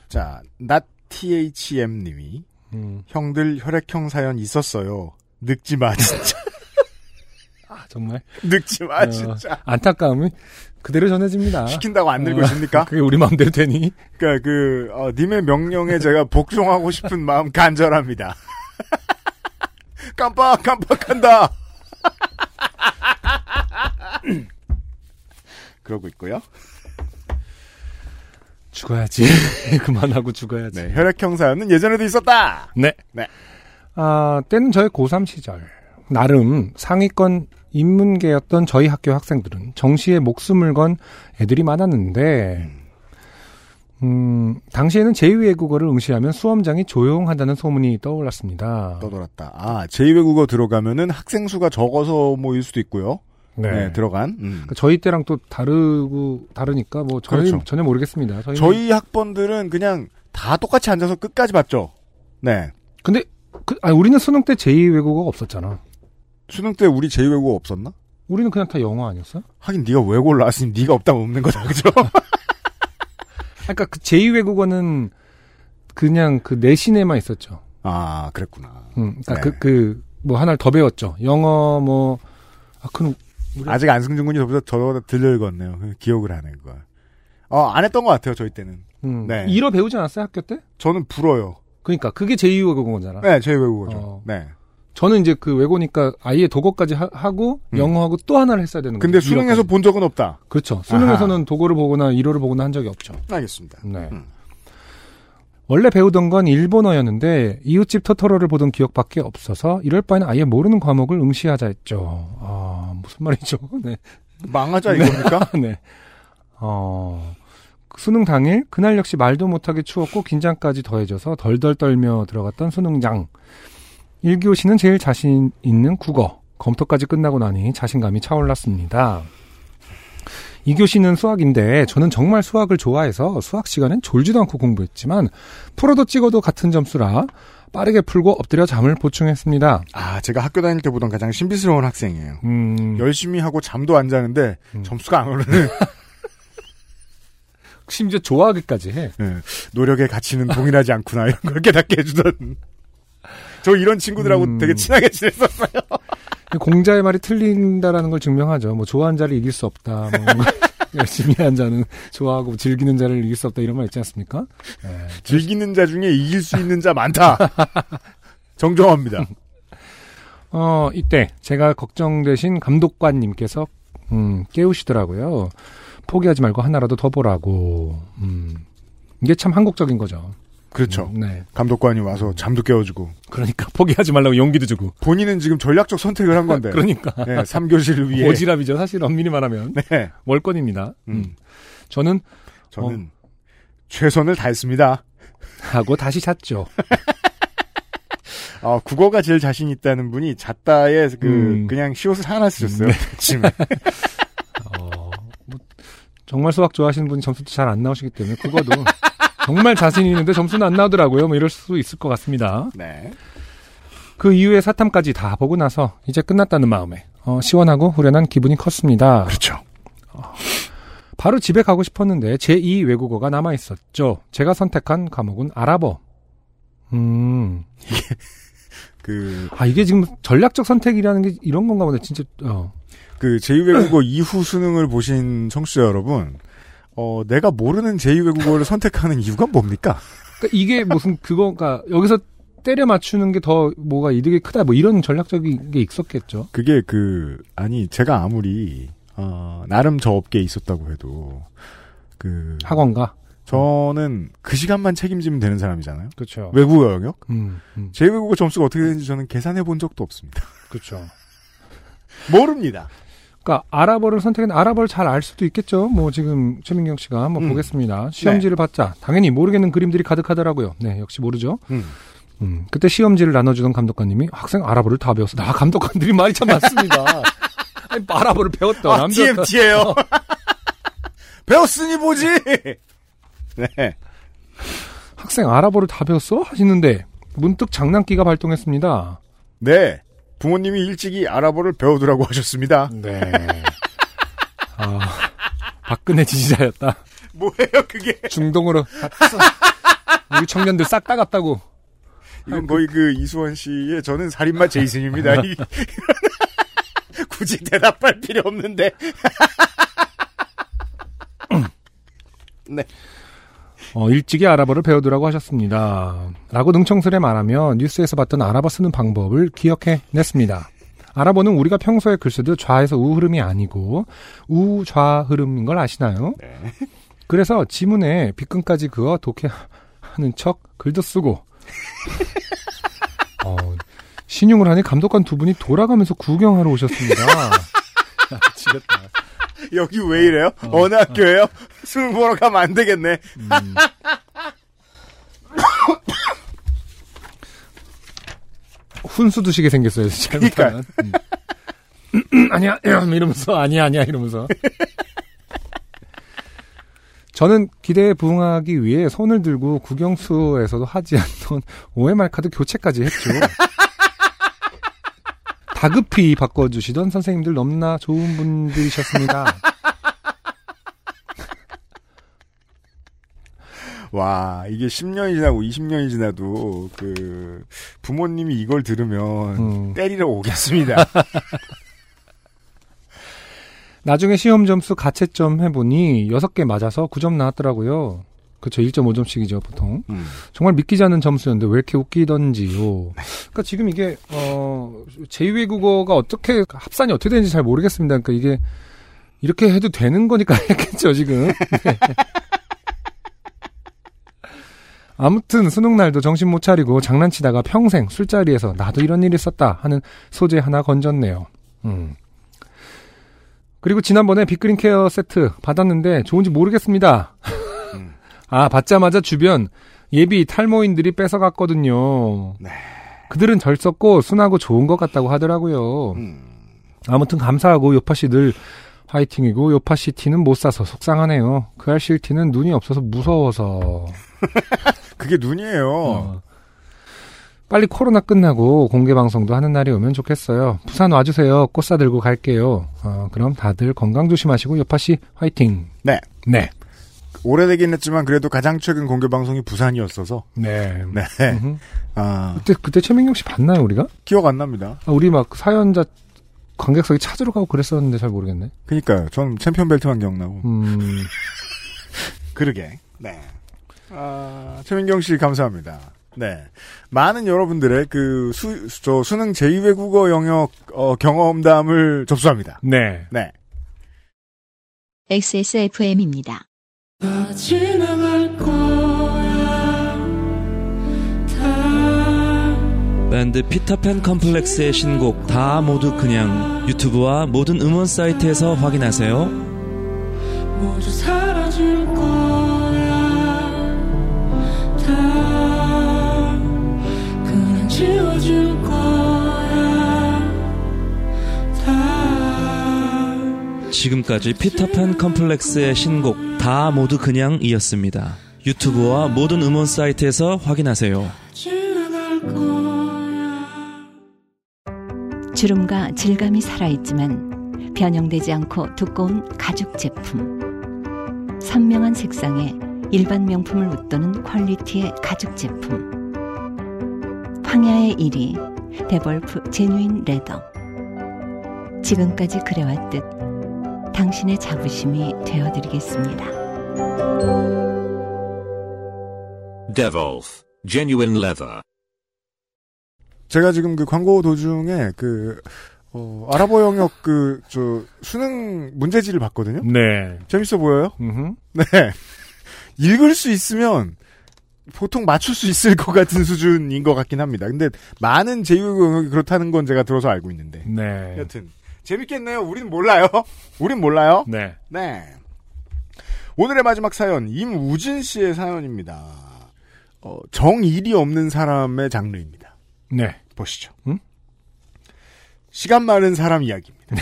A: 자, not THM 님이
B: 음.
A: 형들 혈액형 사연 있었어요. 늙지 마 진짜.
B: 아, 정말
A: 늙지 마
B: 어.
A: 진짜.
B: 안타까움이 그대로 전해집니다.
A: 시킨다고 안
B: 어,
A: 늙으십니까?
B: 그게 우리 마음대로 되니?
A: 그러니까 그 어, 님의 명령에 제가 복종하고 싶은 마음 간절합니다. 깜빡 깜빡한다. 그러고 있고요.
B: 죽어야지. 그만하고 죽어야지.
A: 네, 혈액 형 사연은 예전에도 있었다.
B: 네.
A: 네.
B: 아, 때는 저의 고3 시절. 나름 상위권 인문계였던 저희 학교 학생들은 정시에 목숨을 건 애들이 많았는데, 음, 당시에는 제2외 국어를 응시하면 수험장이 조용하다는 소문이 떠올랐습니다.
A: 떠돌았다. 아, 제2외 국어 들어가면은 학생 수가 적어서 뭐일 수도 있고요. 네, 들어간. 음.
B: 그러니까 저희 때랑 또 다르고, 다르니까 뭐 저희
A: 그렇죠.
B: 전혀 모르겠습니다. 저희는
A: 저희 학번들은 그냥 다 똑같이 앉아서 끝까지 봤죠. 네.
B: 근데, 그, 아니, 우리는 수능 때 제2 외국어가 없었잖아.
A: 수능 때 우리 제2 외국어 없었나?
B: 우리는 그냥 다 영어 아니었어?
A: 하긴 네가 외국어 나왔으니 네가 없다면 없는 거다. 그죠?
B: 그러니까 그 제2외국어는 그냥 그 내신에만 있었죠.
A: 아, 그랬구나.
B: 음, 그러니까
A: 네.
B: 그, 그, 뭐 하나를 더 배웠죠. 영어, 뭐, 아, 그,
A: 아직 안승준 군이 저보다 저보다 덜 늙었네요. 그 기억을 하네, 그걸. 어, 안 했던 것 같아요, 저희 때는.
B: 음,
A: 네.
B: 일어 배우지 않았어요, 학교 때?
A: 저는 불어요.
B: 그러니까, 그게 제2외국어잖아.
A: 네, 제2외국어죠.
B: 어.
A: 네.
B: 저는 이제 그 외고니까 아예 독어까지 하, 고
A: 음.
B: 영어하고 또 하나를 했어야 되는 거예요.
A: 근데 수능에서. 본 적은 없다.
B: 그렇죠. 수능에서는 독어를 보거나 일어를 보거나 한 적이 없죠.
A: 알겠습니다.
B: 네.
A: 음.
B: 원래 배우던 건 일본어였는데 이웃집 토토로를 보던 기억밖에 없어서 이럴 바에는 아예 모르는 과목을 응시하자 했죠. 아 무슨 말이죠? 네.
A: 망하자 이겁니까?
B: 네. 어 수능 당일 그날 역시 말도 못하게 추웠고 긴장까지 더해져서 덜덜 떨며 들어갔던 수능장. 1교시는 제일 자신 있는 국어. 검토까지 끝나고 나니 자신감이 차올랐습니다. 2교시는 수학인데 저는 정말 수학을 좋아해서 수학 시간엔 졸지도 않고 공부했지만 풀어도 찍어도 같은 점수라 빠르게 풀고 엎드려 잠을 보충했습니다.
A: 아, 제가 학교 다닐 때 보던 가장 신비스러운 학생이에요.
B: 음,
A: 열심히 하고 잠도 안 자는데
B: 음.
A: 점수가 안 오르는
B: 심지어 좋아하기까지 해.
A: 네, 노력의 가치는 동일하지 않구나 이런 걸 깨닫게 해주던 저 이런 친구들하고
B: 음.
A: 되게 친하게 지냈었어요.
B: 공자의 말이 틀린다라는 걸 증명하죠. 뭐 좋아하는 자를 이길 수 없다. 뭐. 열심히 한 자는 좋아하고 즐기는 자를 이길 수 없다 이런 말 있지 않습니까? 네.
A: 즐기는 자 중에 이길 수 있는 자 많다. 정정합니다.
B: 어, 이때 제가 걱정되신 감독관님께서 음, 깨우시더라고요. 포기하지 말고 하나라도 더 보라고. 음. 이게 참 한국적인 거죠.
A: 그렇죠.
B: 음, 네.
A: 감독관이 와서 잠도 깨워주고
B: 그러니까 포기하지 말라고 용기도 주고.
A: 본인은 지금 전략적 선택을 한 건데.
B: 그러니까
A: 네, 3교시를 위해.
B: 오지랖이죠. 사실 엄밀히 말하면
A: 네.
B: 월권입니다. 음.
A: 음.
B: 저는
A: 저는 최선을 다했습니다.
B: 하고 다시 잤죠.
A: 아, 국어가 제일 자신 있다는 분이 잣다에 그
B: 음.
A: 그냥 시옷을 하나 쓰셨어요. 아침에.
B: 어, 뭐, 정말 수학 좋아하시는 분이 점수도 잘 안 나오시기 때문에 그거도 정말 자신 있는데 점수는 안 나오더라고요. 뭐 이럴 수 있을 것 같습니다.
A: 네.
B: 그 이후에 사탐까지 다 보고 나서 이제 끝났다는 마음에 어, 시원하고 후련한 기분이 컸습니다.
A: 그렇죠.
B: 바로 집에 가고 싶었는데 제2 외국어가 남아 있었죠. 제가 선택한 과목은 아랍어. 음,
A: 그,
B: 아 이게 지금 전략적 선택이라는 게 이런 건가 보네. 진짜 어.
A: 그 제2 외국어 이후 수능을 보신 청취자 여러분, 어, 내가 모르는 제2외국어를 선택하는 이유가 뭡니까?
B: 그러니까 이게 무슨 그거가 여기서 때려 맞추는 게 더 뭐가 이득이 크다 뭐 이런 전략적인 게 있었겠죠.
A: 그게 그, 아니, 제가 아무리, 어, 나름 저 업계에 있었다고 해도, 그,
B: 학원가.
A: 저는 그 시간만 책임지면 되는 사람이잖아요.
B: 그렇죠.
A: 외국어 영역?
B: 음, 음,
A: 제2외국어 점수가 어떻게 되는지 저는 계산해 본 적도 없습니다.
B: 그렇죠.
A: 모릅니다.
B: 그러니까 아랍어를 선택한 아랍어를 잘 알 수도 있겠죠. 뭐 지금 최민경 씨가 한번
A: 음.
B: 보겠습니다. 시험지를 받자 당연히 모르겠는 그림들이 가득하더라고요. 네, 역시 모르죠.
A: 음.
B: 음, 그때 시험지를 나눠주던 감독관님이 학생 아랍어를 다 배웠어. 나 감독관들이 말이 참 많습니다. 아니, 아랍어를 배웠다.
A: 아,
B: 남자가
A: TMT예요. 배웠으니 보지. 네.
B: 학생 아랍어를 다 배웠어? 하시는데 문득 장난기가 발동했습니다.
A: 네. 부모님이 일찍이 아랍어를 배우더라고 하셨습니다.
B: 네. 아, 박근혜 지지자였다.
A: 뭐예요, 그게?
B: 중동으로 우리 청년들 싹 다 갔다고.
A: 이건 거의 그 이수원 씨의 저는 살인마 제이슨입니다. 이- 굳이 대답할 필요 없는데. 네.
B: 어, 일찍이 아랍어를 배우더라고 하셨습니다. 라고 능청스레 말하며 뉴스에서 봤던 아랍어 쓰는 방법을 기억해 냈습니다. 아랍어는 우리가 평소에 글 쓰듯 좌에서 우 흐름이 아니고 우좌 흐름인 걸 아시나요? 그래서 지문에 빗끈까지 그어 독해하는 척 글도 쓰고 어, 신용을 하니 감독관 두 분이 돌아가면서 구경하러 오셨습니다. 아, 지렸다.
A: 여기 왜 이래요? 어. 느 학교예요? 술 보러 가면 안 되겠네.
B: 음. 훈수 두시게 생겼어요, 잘못하면. 음. 아니야, 이러면서, 아니야, 아니야, 이러면서. 저는 기대에 부응하기 위해 손을 들고 국영수에서도 하지 않던 OMR 카드 교체까지 했죠. 다급히 바꿔주시던 선생님들 너무나 좋은 분들이셨습니다.
A: 와, 이게 10년이 지나고 20년이 지나도 그 부모님이 이걸 들으면
B: 음.
A: 때리러 오겠습니다.
B: 나중에 시험 점수 가채점 해보니 6개 맞아서 9점 나왔더라고요. 그쵸, 1.5점씩이죠, 보통.
A: 음.
B: 정말 믿기지 않는 점수였는데 왜 이렇게 웃기던지요. 그러니까 지금 이게, 어, 제2외국어가 어떻게, 합산이 어떻게 되는지 잘 모르겠습니다. 그러니까 이게, 이렇게 해도 되는 거니까 했겠죠, 지금. 네. 아무튼 수능 날도 정신 못 차리고 장난치다가 평생 술자리에서 나도 이런 일이 있었다 하는 소재 하나 건졌네요. 음. 그리고 지난번에 빅그린 케어 세트 받았는데 좋은지 모르겠습니다.
A: 음.
B: 아, 받자마자 주변 예비 탈모인들이 뺏어갔거든요.
A: 네.
B: 그들은 절 썼고 순하고 좋은 것 같다고 하더라고요.
A: 음.
B: 아무튼 감사하고 요파 씨 늘 화이팅이고 요파 씨 티는 못 사서 속상하네요. 그 알실 티는 눈이 없어서 무서워서.
A: 그게 눈이에요.
B: 어. 빨리 코로나 끝나고 공개 방송도 하는 날이 오면 좋겠어요. 부산 와주세요. 꽃 사 들고 갈게요. 어, 그럼 다들 건강 조심하시고 요파씨 화이팅.
A: 네.
B: 네.
A: 오래되긴 했지만 그래도 가장 최근 공개 방송이 부산이었어서
B: 네.
A: 네.
B: 음흠.
A: 아,
B: 그때 그때 최민경 씨 봤나요 우리가?
A: 기억 안 납니다.
B: 아, 우리 막 사연자 관객석에 찾으러 가고 그랬었는데 잘 모르겠네.
A: 그니까요. 전 챔피언 벨트만 기억나고.
B: 음.
A: 그러게. 네. 아, 최민경 씨 감사합니다. 네. 많은 여러분들의 그 수, 저 수능 제2외국어 영역 어, 경험담을 접수합니다.
B: 네.
A: 네.
G: XSFM입니다.
E: 밴드 피터팬 컴플렉스의 신곡 다 모두 그냥 유튜브와 모든 음원 사이트에서 확인하세요. 지금까지 피터팬 컴플렉스의 신곡 다 모두 그냥이었습니다. 유튜브와 모든 음원 사이트에서 확인하세요.
C: 주름과 질감이 살아있지만 변형되지 않고 두꺼운 가죽 제품. 선명한 색상에 일반 명품을 웃도는 quality의 가죽 제품. 황야의 이리 데볼프 genuine leather. 지금까지 그래왔듯 당신의 자부심이 되어드리겠습니다.
J: Devolf Genuine Leather.
A: 제가 지금 그 광고 도중에 그 어, 아랍어 영역 그 저 수능 문제지를 봤거든요.
B: 네.
A: 재밌어 보여요?
B: 음흠.
A: 네. 읽을 수 있으면 보통 맞출 수 있을 것 같은 수준인 것 같긴 합니다. 근데 많은 제2외국 영역이 그렇다는 건 제가 들어서 알고 있는데.
B: 네.
A: 여튼 재밌겠네요. 우린 몰라요. 우린 몰라요.
B: 네.
A: 네. 오늘의 마지막 사연 임우진 씨의 사연입니다. 어, 정일이 없는 사람의 장르입니다.
B: 네.
A: 보시죠.
B: 음?
A: 시간 많은 사람 이야기입니다.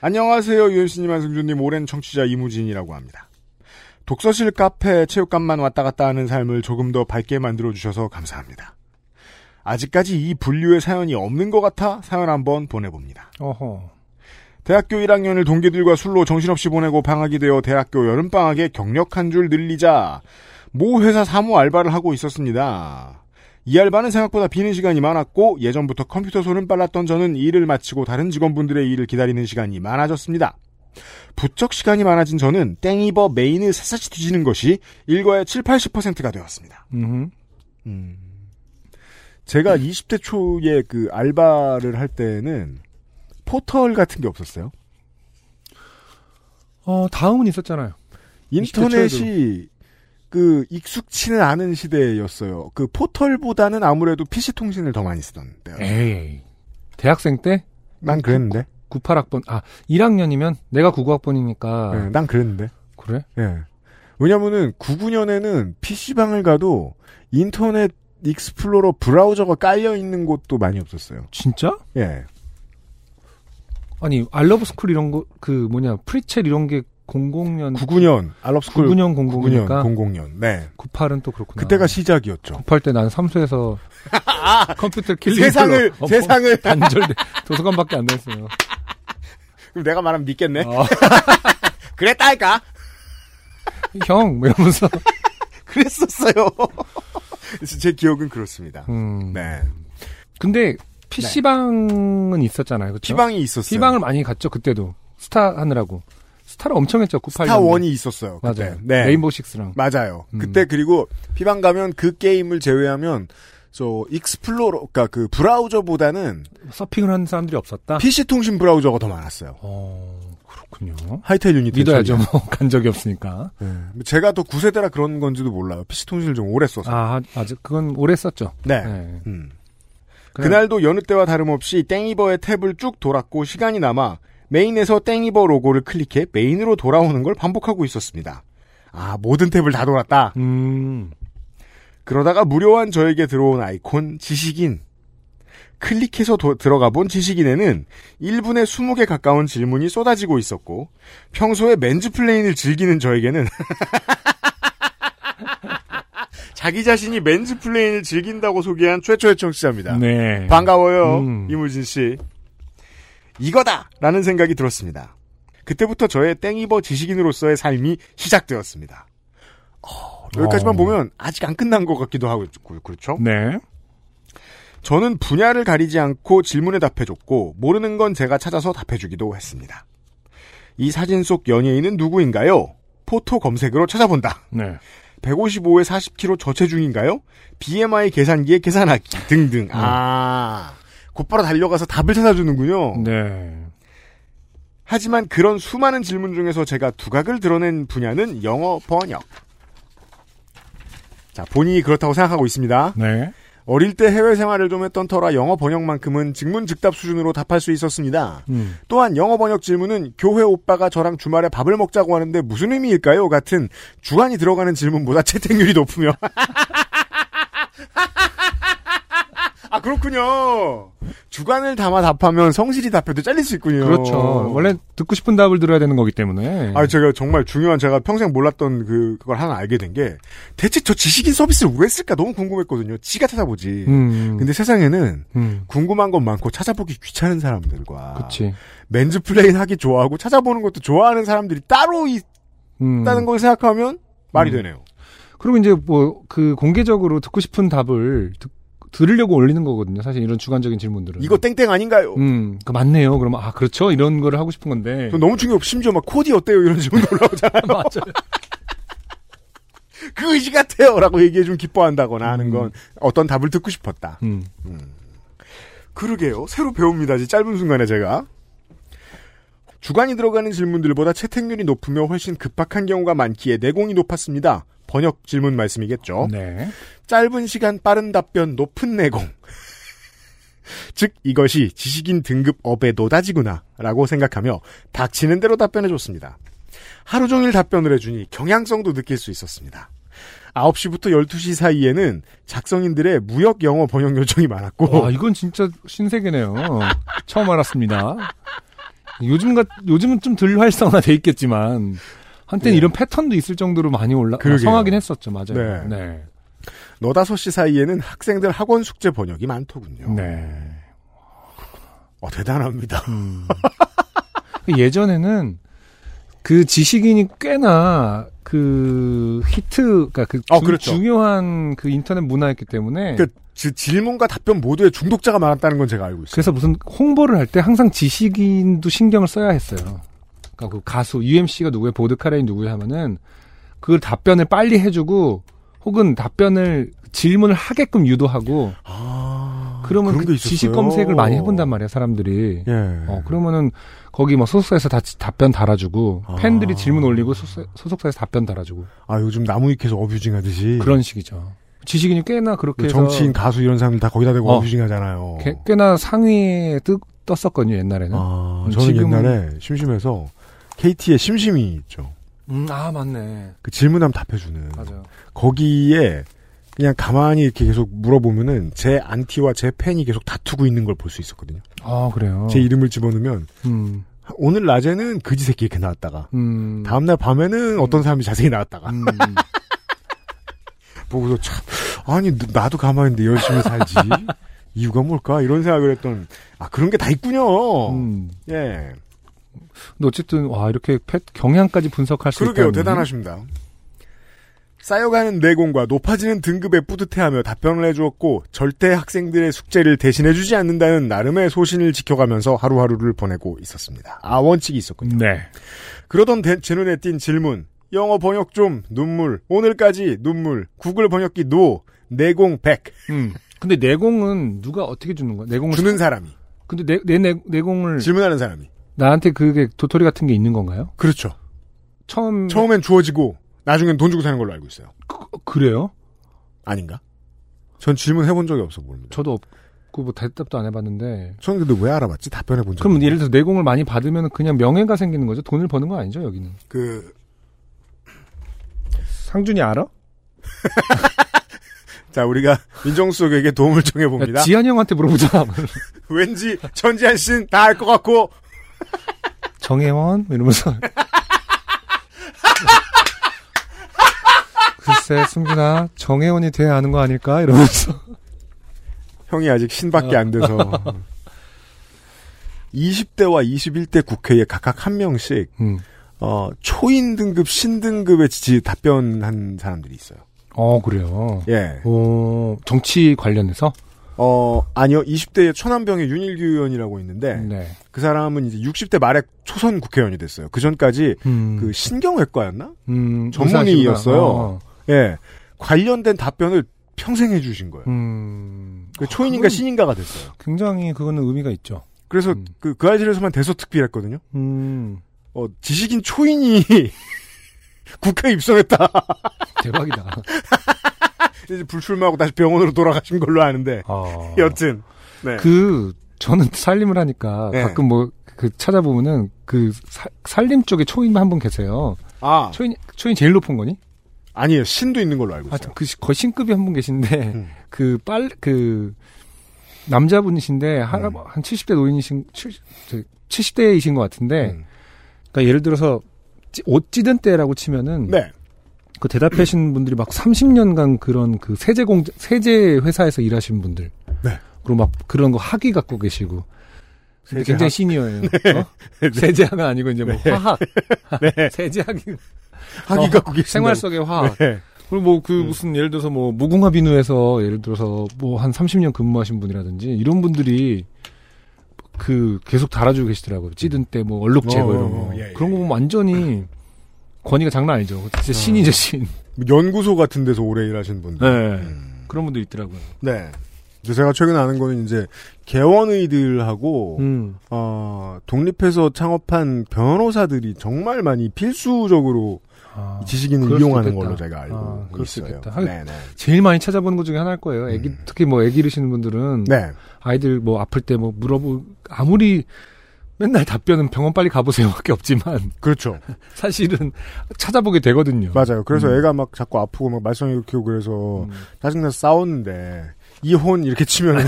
A: 안녕하세요, 유현씨님, 안승준님, 오랜 청취자 이무진이라고 합니다. 독서실, 카페, 체육관만 왔다 갔다 하는 삶을 조금 더 밝게 만들어 주셔서 감사합니다. 아직까지 이 분류의 사연이 없는 것 같아 사연 한번 보내봅니다.
B: 어허.
A: 대학교 1학년을 동기들과 술로 정신없이 보내고 방학이 되어 대학교 여름방학에 경력 한 줄 늘리자 모 회사 사무 알바를 하고 있었습니다. 이 알바는 생각보다 비는 시간이 많았고 예전부터 컴퓨터 손은 빨랐던 저는 일을 마치고 다른 직원분들의 일을 기다리는 시간이 많아졌습니다. 부쩍 시간이 많아진 저는 땡이버 메인을 샅샅이 뒤지는 것이 일과의 7, 80%가 되었습니다.
B: 음.
A: 음. 제가 20대 초에 그 알바를 할 때는 포털 같은 게 없었어요.
B: 어, 다음은 있었잖아요.
A: 인터넷이 그 익숙치는 않은 시대였어요. 그 포털보다는 아무래도 PC 통신을 더 많이 쓰던 때요.
B: 에이. 대학생 때?
A: 난 그랬는데.
B: 98학번, 아, 1학년이면 내가 99학번이니까.
A: 네, 난 그랬는데.
B: 그래?
A: 예. 왜냐면은 99년에는 PC방을 가도 인터넷 익스플로러 브라우저가 깔려 있는 곳도 많이 없었어요.
B: 진짜?
A: 예.
B: 아니, 알러브 스쿨 이런 거, 그 뭐냐, 프리첼 이런 게 00년.
A: 99년 알럽스쿨
B: 99년 00이니까.
A: 00년. 네.
B: 98은 또 그렇구나.
A: 그때가 시작이었죠.
B: 98 때 난 삼수에서 컴퓨터 킬링
A: 세상을 세상을
B: 단절 도서관밖에 안 됐어요.
A: 그럼 내가 말하면 믿겠네.
B: 어.
A: 그랬다니까.
B: 형, 뭐 이러면서.
A: 그랬었어요. 제 기억은 그렇습니다.
B: 음.
A: 네.
B: 근데 PC방은 있었잖아요. 그쵸?
A: 피방이 있었어요.
B: P방을 많이 갔죠, 그때도. 스타 하느라고. 스타를 엄청 했죠, 98년.
A: 스타 원이 있었어요. 그때.
B: 맞아요.
A: 네.
B: 레인보우 식스랑.
A: 맞아요.
B: 음.
A: 그때 그리고 피방 가면 그 게임을 제외하면 저 익스플로러 그러니까 그 브라우저보다는
B: 서핑을 하는 사람들이 없었다?
A: PC 통신 브라우저가 더 많았어요.
B: 어, 그렇군요.
A: 하이텔 유니텔.
B: 믿어야죠, 뭐. 간 적이 없으니까.
A: 네. 제가 더 구세대라 그런 건지도 몰라요. PC 통신을 좀 오래 써서.
B: 아, 아직, 그건 오래 썼죠.
A: 네.
B: 네.
A: 음. 그날도 여느 때와 다름없이 땡이버의 탭을 쭉 돌았고 시간이 남아 메인에서 땡이버 로고를 클릭해 메인으로 돌아오는 걸 반복하고 있었습니다. 아, 모든 탭을 다 돌았다.
B: 음,
A: 그러다가 무료한 저에게 들어온 아이콘 지식인. 클릭해서 도- 들어가 본 지식인에는 1분에 20개 가까운 질문이 쏟아지고 있었고 평소에 맨즈플레인을 즐기는 저에게는 자기 자신이 맨즈플레인을 즐긴다고 소개한 최초의 청취자입니다.
B: 네.
A: 반가워요.
B: 음.
A: 이무진 씨. 이거다! 라는 생각이 들었습니다. 그때부터 저의 땡이버 지식인으로서의 삶이 시작되었습니다. 어, 여기까지만
B: 어.
A: 보면 아직 안 끝난 것 같기도 하고, 그렇죠?
B: 네.
A: 저는 분야를 가리지 않고 질문에 답해줬고, 모르는 건 제가 찾아서 답해주기도 했습니다. 이 사진 속 연예인은 누구인가요? 포토 검색으로 찾아본다.
B: 네.
A: 155에 40kg 저체중인가요? BMI 계산기에 계산하기 등등. 아, 곧바로 달려가서 답을 찾아주는군요.
B: 네.
A: 하지만 그런 수많은 질문 중에서 제가 두각을 드러낸 분야는 영어 번역. 자, 본인이 그렇다고 생각하고 있습니다.
B: 네.
A: 어릴 때 해외 생활을 좀 했던 터라 영어 번역만큼은 직문즉답 수준으로 답할 수 있었습니다.
B: 음.
A: 또한 영어 번역 질문은 교회 오빠가 저랑 주말에 밥을 먹자고 하는데 무슨 의미일까요? 같은 주관이 들어가는 질문보다 채택률이 높으며. 아, 그렇군요. 주관을 담아 답하면 성실히 답해도 잘릴 수 있군요.
B: 그렇죠. 원래 듣고 싶은 답을 들어야 되는 거기 때문에.
A: 아, 제가 정말 중요한 제가 평생 몰랐던 그, 그걸 하나 알게 된 게, 대체 저 지식인 서비스를 왜 쓸까 너무 궁금했거든요. 지가 찾아보지.
B: 음.
A: 근데 세상에는
B: 음.
A: 궁금한 건 많고 찾아보기 귀찮은 사람들과
B: 그치.
A: mansplain 하기 좋아하고 찾아보는 것도 좋아하는 사람들이 따로
B: 음.
A: 있다는 걸 생각하면 말이
B: 음.
A: 되네요.
B: 그리고 이제 뭐, 그 공개적으로 듣고 싶은 답을 듣, 들으려고 올리는 거거든요. 사실 이런 주관적인 질문들은.
A: 이거 땡땡 아닌가요?
B: 음, 그 맞네요. 그러면, 아, 그렇죠. 이런 거를 하고 싶은 건데.
A: 저 너무 중요하고 심지어 막 코디 어때요 이런 질문 올라오잖아요.
B: 맞아요.
A: 그 의지 같아요라고 얘기해 좀 기뻐한다거나 하는
B: 음.
A: 건 어떤 답을 듣고 싶었다.
B: 음.
A: 그러게요. 새로 배웁니다. 이 짧은 순간에 제가. 주관이 들어가는 질문들보다 채택률이 높으며 훨씬 급박한 경우가 많기에 내공이 높았습니다. 번역 질문 말씀이겠죠.
B: 네.
A: 짧은 시간 빠른 답변 높은 내공. 즉 이것이 지식인 등급 업의 노다지구나 라고 생각하며 닥치는 대로 답변해 줬습니다. 하루 종일 답변을 해주니 경향성도 느낄 수 있었습니다. 9시부터 12시 사이에는 작성인들의 무역 영어 번역 요청이 많았고
B: 와, 이건 진짜 신세계네요. 처음 알았습니다. 요즘 같, 요즘은 좀 덜 활성화돼 있겠지만, 한때는
A: 네.
B: 이런 패턴도 있을 정도로 많이 올라,
A: 그러게요.
B: 성하긴 했었죠. 맞아요.
A: 네.
B: 네.
A: 너다섯 시 사이에는 학생들 학원 숙제 번역이 많더군요.
B: 네.
A: 어, 대단합니다.
B: 음. 예전에는 그 지식인이 꽤나 그 히트, 그러니까 그
A: 어,
B: 주-
A: 그렇죠.
B: 중요한 그 인터넷 문화였기 때문에
A: 그 지- 질문과 답변 모두에 중독자가 많았다는 건 제가 알고 있어요.
B: 그래서 무슨 홍보를 할 때 항상 지식인도 신경을 써야 했어요. 그러니까 그 가수 UMC가 누구예요, 보드카레인 누구예요 하면은 그 답변을 빨리 해주고 혹은 답변을 질문을 하게끔 유도하고
A: 아,
B: 그러면
A: 그.
B: 지식 검색을 많이 해본단 말이야 사람들이.
A: 예.
B: 어 그러면은 거기 뭐 소속사에서 다 지- 답변 달아주고
A: 아.
B: 팬들이 질문 올리고 소속- 소속사에서 답변 달아주고
A: 아 요즘 나무위키에서 abusing 하듯이
B: 그런 식이죠. 지식인이 꽤나 그렇게
A: 그 정치인 가수 이런 사람들 다 거기다 대고
B: 어.
A: abusing 하잖아요.
B: 꽤- 꽤나 상위에 뜨, 떴었거든요 옛날에는.
A: 아,
B: 음,
A: 저는
B: 지금은-
A: 옛날에 심심해서 KT의 심심이 있죠.
B: 음, 아 맞네.
A: 그 질문하면 답해주는
B: 맞아요.
A: 거기에 그냥 가만히 이렇게 계속 물어보면은 제 안티와 제 팬이 계속 다투고 있는 걸 볼 수 있었거든요.
B: 아 그래요.
A: 제 이름을 집어넣으면
B: 음,
A: 오늘 낮에는 그지 새끼 이렇게 나왔다가
B: 음,
A: 다음날 밤에는 어떤 사람이 자세히 나왔다가
B: 음,
A: 보고서 참 아니 나도 가만히 있는데 열심히 살지 이유가 뭘까 이런 생각을 했던 아 그런 게 다 있군요.
B: 음.
A: 예.
B: 근데 어쨌든 와 이렇게 펫 경향까지 분석할 수
A: 그러게요.
B: 있다는
A: 대단하십니다. 쌓여가는 내공과 높아지는 등급에 뿌듯해하며 답변을 해주었고 절대 학생들의 숙제를 대신해주지 않는다는 나름의 소신을 지켜가면서 하루하루를 보내고 있었습니다. 아 원칙이 있었군요.
B: 네.
A: 그러던 대- 제 눈에 띈 질문 영어 번역 좀 눈물 오늘까지 눈물 구글 번역기 노 내공 100
B: 음. 근데 내공은 누가 어떻게 주는 거야? 내공을
A: 주는 사람이
B: 근데 내, 내, 내 내공을
A: 질문하는 사람이
B: 나한테 그게 도토리 같은 게 있는 건가요?
A: 그렇죠.
B: 처음
A: 처음엔 주어지고 나중엔 돈 주고 사는 걸로 알고 있어요.
B: 그 래요?
A: 아닌가? 전 질문 해본 적이 없어 모릅니다.
B: 저도 없고 뭐 대답도 안 해봤는데.
A: 저는 근데 왜 알아봤지? 답변해 본 적.
B: 그럼 예를 들어 내공을 많이 받으면 그냥 명예가 생기는 거죠? 돈을 버는 건 아니죠 여기는?
A: 그
B: 상준이 알아?
A: 자, 우리가 민정수 속에게 도움을 청해 봅니다.
B: 야, 지한 형한테 물어보자.
A: 왠지 전지한 씨는 다 알 것 같고
B: 정혜원 이러면서. 글쎄 승준아 정혜원이 돼야 아는 거 아닐까 이러면서.
A: 형이 아직 신밖에 안 돼서 20대와 21대 국회에 각각 한 명씩
B: 음.
A: 어, 초인 등급, 신 등급의 지 답변한 사람들이 있어요.
B: 어 그래요.
A: 예.
B: 어 정치 관련해서.
A: 어, 아니요. 20대의 천안병의 윤일규 의원이라고 있는데
B: 네.
A: 그 사람은 이제 60대 말에 초선 국회의원이 됐어요. 그 전까지
B: 음.
A: 그 신경외과였나?
B: 음,
A: 전문의였어요.
B: 어.
A: 예. 관련된 답변을 평생 해주신 거예요.
B: 음.
A: 그
B: 아,
A: 초인인가 신인가가 됐어요.
B: 굉장히 그거는 의미가 있죠.
A: 그래서
B: 음.
A: 그, 그 아이들에서만 대서특필 했거든요.
B: 음.
A: 어, 지식인 초인이 국회에 입성했다.
B: 대박이다.
A: 이제 불출마하고 다시 병원으로 돌아가신 걸로 아는데.
B: 어.
A: 여튼. 네.
B: 그 저는 살림을 하니까
A: 네.
B: 가끔 뭐 그 찾아보면은 그 사- 살림 쪽에 초인 한 분 계세요.
A: 아,
B: 초인 초인 제일 높은 거니?
A: 아니에요. 신도 있는 걸로 알고 있어요.
B: 하여튼 그 시- 거의 신급이 한 분 계신데
A: 음.
B: 그 빨 그 남자분이신데 한,
A: 음.
B: 한 70대 노인이신 70, 대이신 것 같은데
A: 음.
B: 그러니까 예를 들어서 찌- 옷 찌든 때라고 치면은
A: 네.
B: 그 대답하신 분들이 막 30년간 그런 그 세제 공 세제 회사에서 일하신 분들.
A: 네.
B: 그리고 막 그런 거 학위 갖고 계시고.
A: 세제학.
B: 굉장히 시니어예요. 어? 세제학은 아니고 이제 뭐 화학. 세제학이
A: 학위
B: 어,
A: 갖고 계신다.
B: 생활 속의 화학.
A: 네.
B: 그리고 뭐 그 무슨 예를 들어서 뭐 무궁화 비누에서 예를 들어서 뭐 한 30년 근무하신 분이라든지 이런 분들이 그 계속 달아주고 계시더라고요. 찌든 때 뭐 얼룩 제거
A: 어,
B: 이런 거.
A: 예, 예,
B: 그런 거 보면 완전히 권위가 장난 아니죠. 진짜 신이죠 신.
A: 연구소 같은 데서 오래 일하신 분들.
B: 네.
A: 음.
B: 그런 분도 있더라고요.
A: 네. 제가 최근에 아는 거는 이제 개원의들하고
B: 음.
A: 어, 독립해서 창업한 변호사들이 정말 많이 필수적으로
B: 아,
A: 지식인을 이용하는. 걸로 제가 알고
B: 아, 그럴
A: 있어요.
B: 수도 있겠다. 하긴
A: 네네.
B: 제일 많이 찾아보는 것 중에 하나일 거예요. 애기,
A: 음.
B: 특히 뭐 애기 이르시는 분들은
A: 네.
B: 아이들 뭐 아플 때 뭐 물어보 아무리 맨날 답변은 병원 빨리 가보세요밖에 없지만
A: 그렇죠.
B: 사실은 찾아보게 되거든요.
A: 맞아요. 그래서
B: 음.
A: 애가 막 자꾸 아프고 막 말썽 일으키고 그래서
B: 음.
A: 짜증나서 싸웠는데 이혼 이렇게 치면은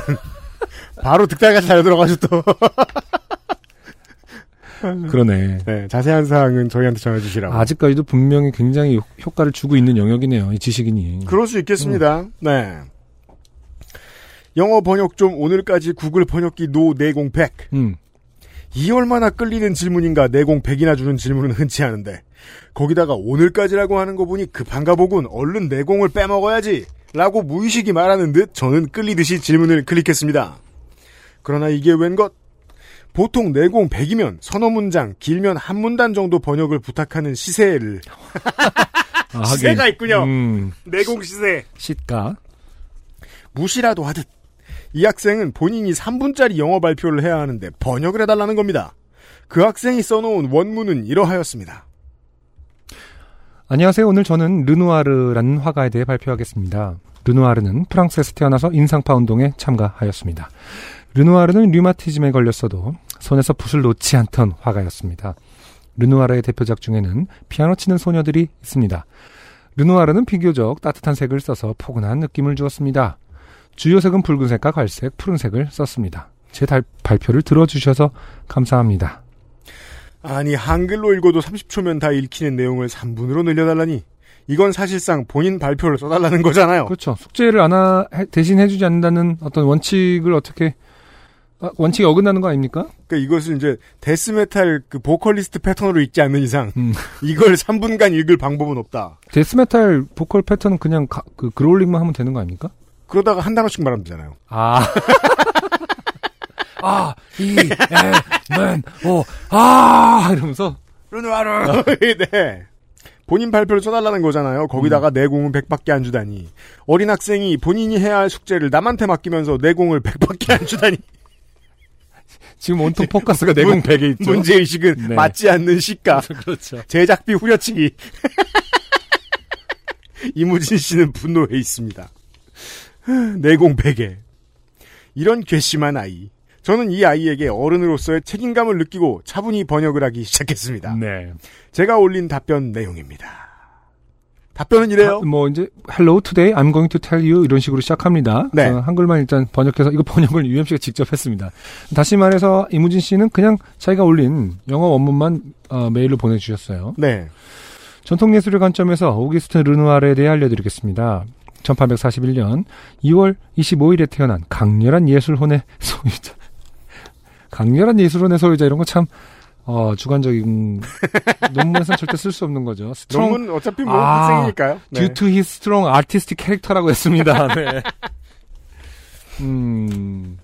A: 바로 득달같이 잘 들어가서 또
B: 그러네.
A: 네, 자세한 사항은 저희한테 전해 주시라고.
B: 아직까지도 분명히 굉장히 효- 효과를 주고 있는 영역이네요. 이 지식인이.
A: 그럴 수 있겠습니다.
B: 음.
A: 네. 영어 번역 좀 오늘까지 구글 번역기 노 내공 100.
B: 음.
A: 이 얼마나 끌리는 질문인가 내공 100이나 주는 질문은 흔치 않은데 거기다가 오늘까지라고 하는 거 보니 급한가 보군 얼른 내공을 빼먹어야지 라고 무의식이 말하는 듯 저는 끌리듯이 질문을 클릭했습니다. 그러나 이게 웬 것? 보통 내공 100이면 서너 문장, 길면 한 문단 정도 번역을 부탁하는 시세를
B: 아,
A: 시세가. 있군요.
B: 음,
A: 내공 시세.
B: 시가.
A: 무시라도 하듯 이 학생은 본인이 3분짜리 영어 발표를 해야 하는데 번역을 해달라는 겁니다. 그 학생이 써놓은 원문은 이러하였습니다.
B: 안녕하세요. 오늘 저는 르누아르라는 화가에 대해 발표하겠습니다. 르누아르는 프랑스에서 태어나서 인상파 운동에 참가하였습니다. 르누아르는 류마티즘에 걸렸어도 손에서 붓을 놓지 않던 화가였습니다. 르누아르의 대표작 중에는 피아노 치는 소녀들이 있습니다. 르누아르는 비교적 따뜻한 색을 써서 포근한 느낌을 주었습니다. 주요 색은 붉은색과 갈색, 푸른색을 썼습니다. 제 달- 발표를 들어주셔서 감사합니다.
A: 아니 한글로 읽어도 30초면 다 읽히는 내용을 3분으로 늘려달라니 이건 사실상 본인 발표를 써달라는 거잖아요.
B: 그렇죠. 숙제를 안 하, 해- 대신 해주지 않는다는 어떤 원칙을 어떻게 아, 원칙이 어긋나는 거 아닙니까?
A: 그러니까 이것을 이제 데스메탈 그 보컬리스트 패턴으로 읽지 않는 이상
B: 음.
A: 이걸 3분간 읽을 방법은 없다.
B: 데스메탈 보컬 패턴은 그냥 가- 그 growling만 하면 되는 거 아닙니까?
A: 그러다가 한 단어씩 말하면 되잖아요.
B: 아. 아, 이, 에, 맨, 오, 아, 이러면서.
A: 르누아르. 네. 본인 발표를 써달라는 거잖아요. 거기다가 내공은 100밖에 안 주다니. 어린 학생이 본인이 해야 할 숙제를 남한테 맡기면서 내공을 100밖에 안 주다니.
B: 지금 온통 포커스가 내공 100에 있죠.
A: 문제의식은
B: 네.
A: 맞지 않는 시가.
B: 그렇죠.
A: 제작비 후려치기. 이무진 씨는 분노해 있습니다. 내공 100에. 이런 괘씸한 아이. 저는 이 아이에게 어른으로서의 책임감을 느끼고 차분히 번역을 하기 시작했습니다.
B: 네.
A: 제가 올린 답변 내용입니다. 답변은 이래요.
B: 아, 뭐 이제 Hello today I'm going to tell you 이런 식으로 시작합니다.
A: 네.
B: 어, 한글만 일단 번역해서 이거 번역을 UMC가 직접 했습니다. 다시 말해서 이무진 씨는 그냥 자기가 올린 영어 원문만 어, 메일로 보내주셨어요.
A: 네.
B: 전통예술의 관점에서 오기스트 르누아르에 대해 알려드리겠습니다. 1841년 2월 25일에 태어난 강렬한 예술혼의 소유자. 강렬한 예술혼의 소유자 이런 거 참 어, 주관적인 논문에서는 절대 쓸 수 없는 거죠. strong
A: 논문 어차피 뭐
B: 아,
A: 학생이니까요. 네.
B: due to his strong artistic character라고 했습니다. 네. 음.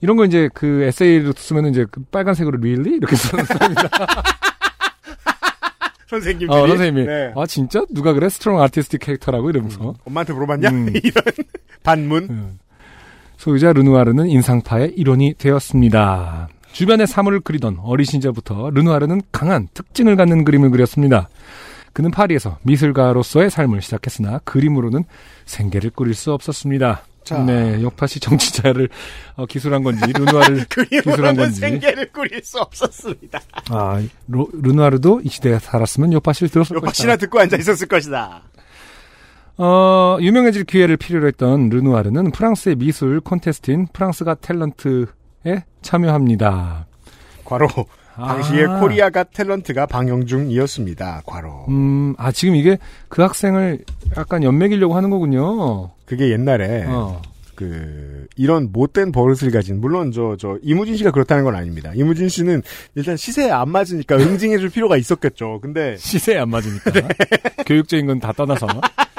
B: 이런 거 이제 그 에세이로 쓰면 이제 그 빨간색으로 really 이렇게 쓰는 니다
A: 선생님들이.
B: 어, 선생님이
A: 네.
B: 아 진짜 누가 그래 strong artistic character라고 이러면서
A: 엄마한테 물어봤냐?
B: 음.
A: 이런 반문.
B: 음. 소유자 르누아르는 인상파의 일원이 되었습니다. 주변의 사물을 그리던 어린 시절부터 르누아르는 강한 특징을 갖는 그림을 그렸습니다. 그는 파리에서 미술가로서의 삶을 시작했으나 그림으로는 생계를 꾸릴 수 없었습니다.
A: 자.
B: 네, 역파시 정치자를 어, 기술한 건지 르누아르를 기술한 건지.
A: 생계를 꾸릴 수 없었습니다.
B: 아, 로- 르누아르도 이 시대에 살았으면 요파시를 들었을 것이다.
A: 역시나 듣고 앉아 있었을 것이다.
B: 어, 유명해질 기회를 필요로 했던 르누아르는 프랑스의 미술 콘테스트인 프랑스가 탤런트에 참여합니다.
A: 과로. 당시에
B: 아.
A: 코리아가 탤런트가 방영 중이었습니다. 과로.
B: 음, 아, 지금 이게 그 학생을 약간 연맥이려고 하는 거군요.
A: 그게 옛날에
B: 어.
A: 그 이런 못된 버릇을 가진 물론 저 저 이무진 씨가 그렇다는 건 아닙니다. 이무진 씨는 일단 시세에 안 맞으니까 응징해줄 필요가 있었겠죠. 근데
B: 시세에 안 맞으니까. 교육적인 건 다 떠나서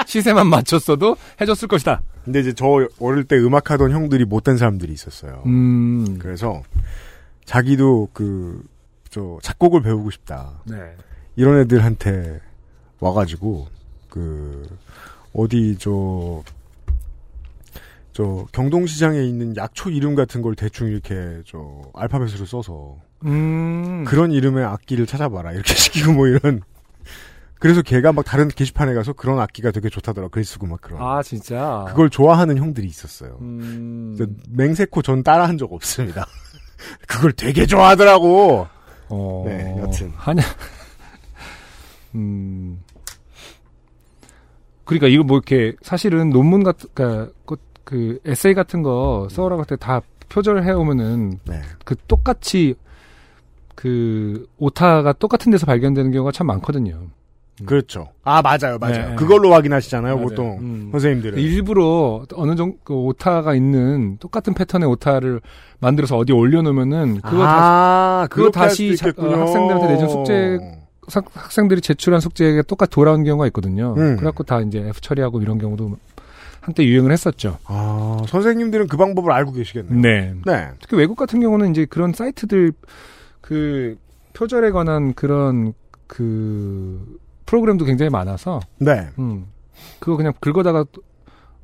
B: 시세만 맞췄어도 해줬을 것이다.
A: 근데 이제 저 어릴 때 음악하던 형들이 못된 사람들이 있었어요.
B: 음,
A: 그래서 자기도 그 저 작곡을 배우고 싶다.
B: 네.
A: 이런 애들한테 와가지고 그 어디 저 저 경동시장에 있는 약초 이름 같은 걸 대충 이렇게 저 알파벳으로 써서
B: 음,
A: 그런 이름의 악기를 찾아봐라 이렇게 시키고 뭐 이런 그래서 걔가 막 다른 게시판에 가서 그런 악기가 되게 좋다더라 글 쓰고 막 그런
B: 아, 진짜.
A: 그걸 좋아하는 형들이 있었어요.
B: 음,
A: 맹세코 전 따라한 적 없습니다. 그걸 되게 좋아하더라고.
B: 어,
A: 네, 여튼.
B: 하냐. 음. 그러니까 이거 뭐 이렇게 사실은 논문 같은 그러니까 그, 그 에세이 같은 거 써오라고 할 때 다 표절해 오면은
A: 네.
B: 그 똑같이 그 오타가 똑같은 데서 발견되는 경우가 참 많거든요.
A: 그렇죠. 아 맞아요, 맞아요.
B: 네.
A: 그걸로 확인하시잖아요,
B: 맞아요.
A: 보통
B: 음.
A: 선생님들은.
B: 일부러 어느 정도 그 오타가 있는 똑같은 패턴의 오타를 만들어서 어디 올려놓으면은 그거 다시
A: 아,
B: 그거
A: 그렇게 할
B: 다시 자- 어. 학생들한테 내준 숙제 학- 학생들이 제출한 숙제가 똑같이 돌아오는 경우가 있거든요.
A: 음.
B: 그래갖고 다 이제 F 처리하고 이런 경우도 한때 유행을 했었죠.
A: 아, 선생님들은 그 방법을 알고 계시겠네요.
B: 네.
A: 네.
B: 특히 외국 같은 경우는 이제 그런 사이트들 그 표절에 관한 그런 그 프로그램도 굉장히 많아서
A: 네.
B: 음. 그거 그냥 긁어다가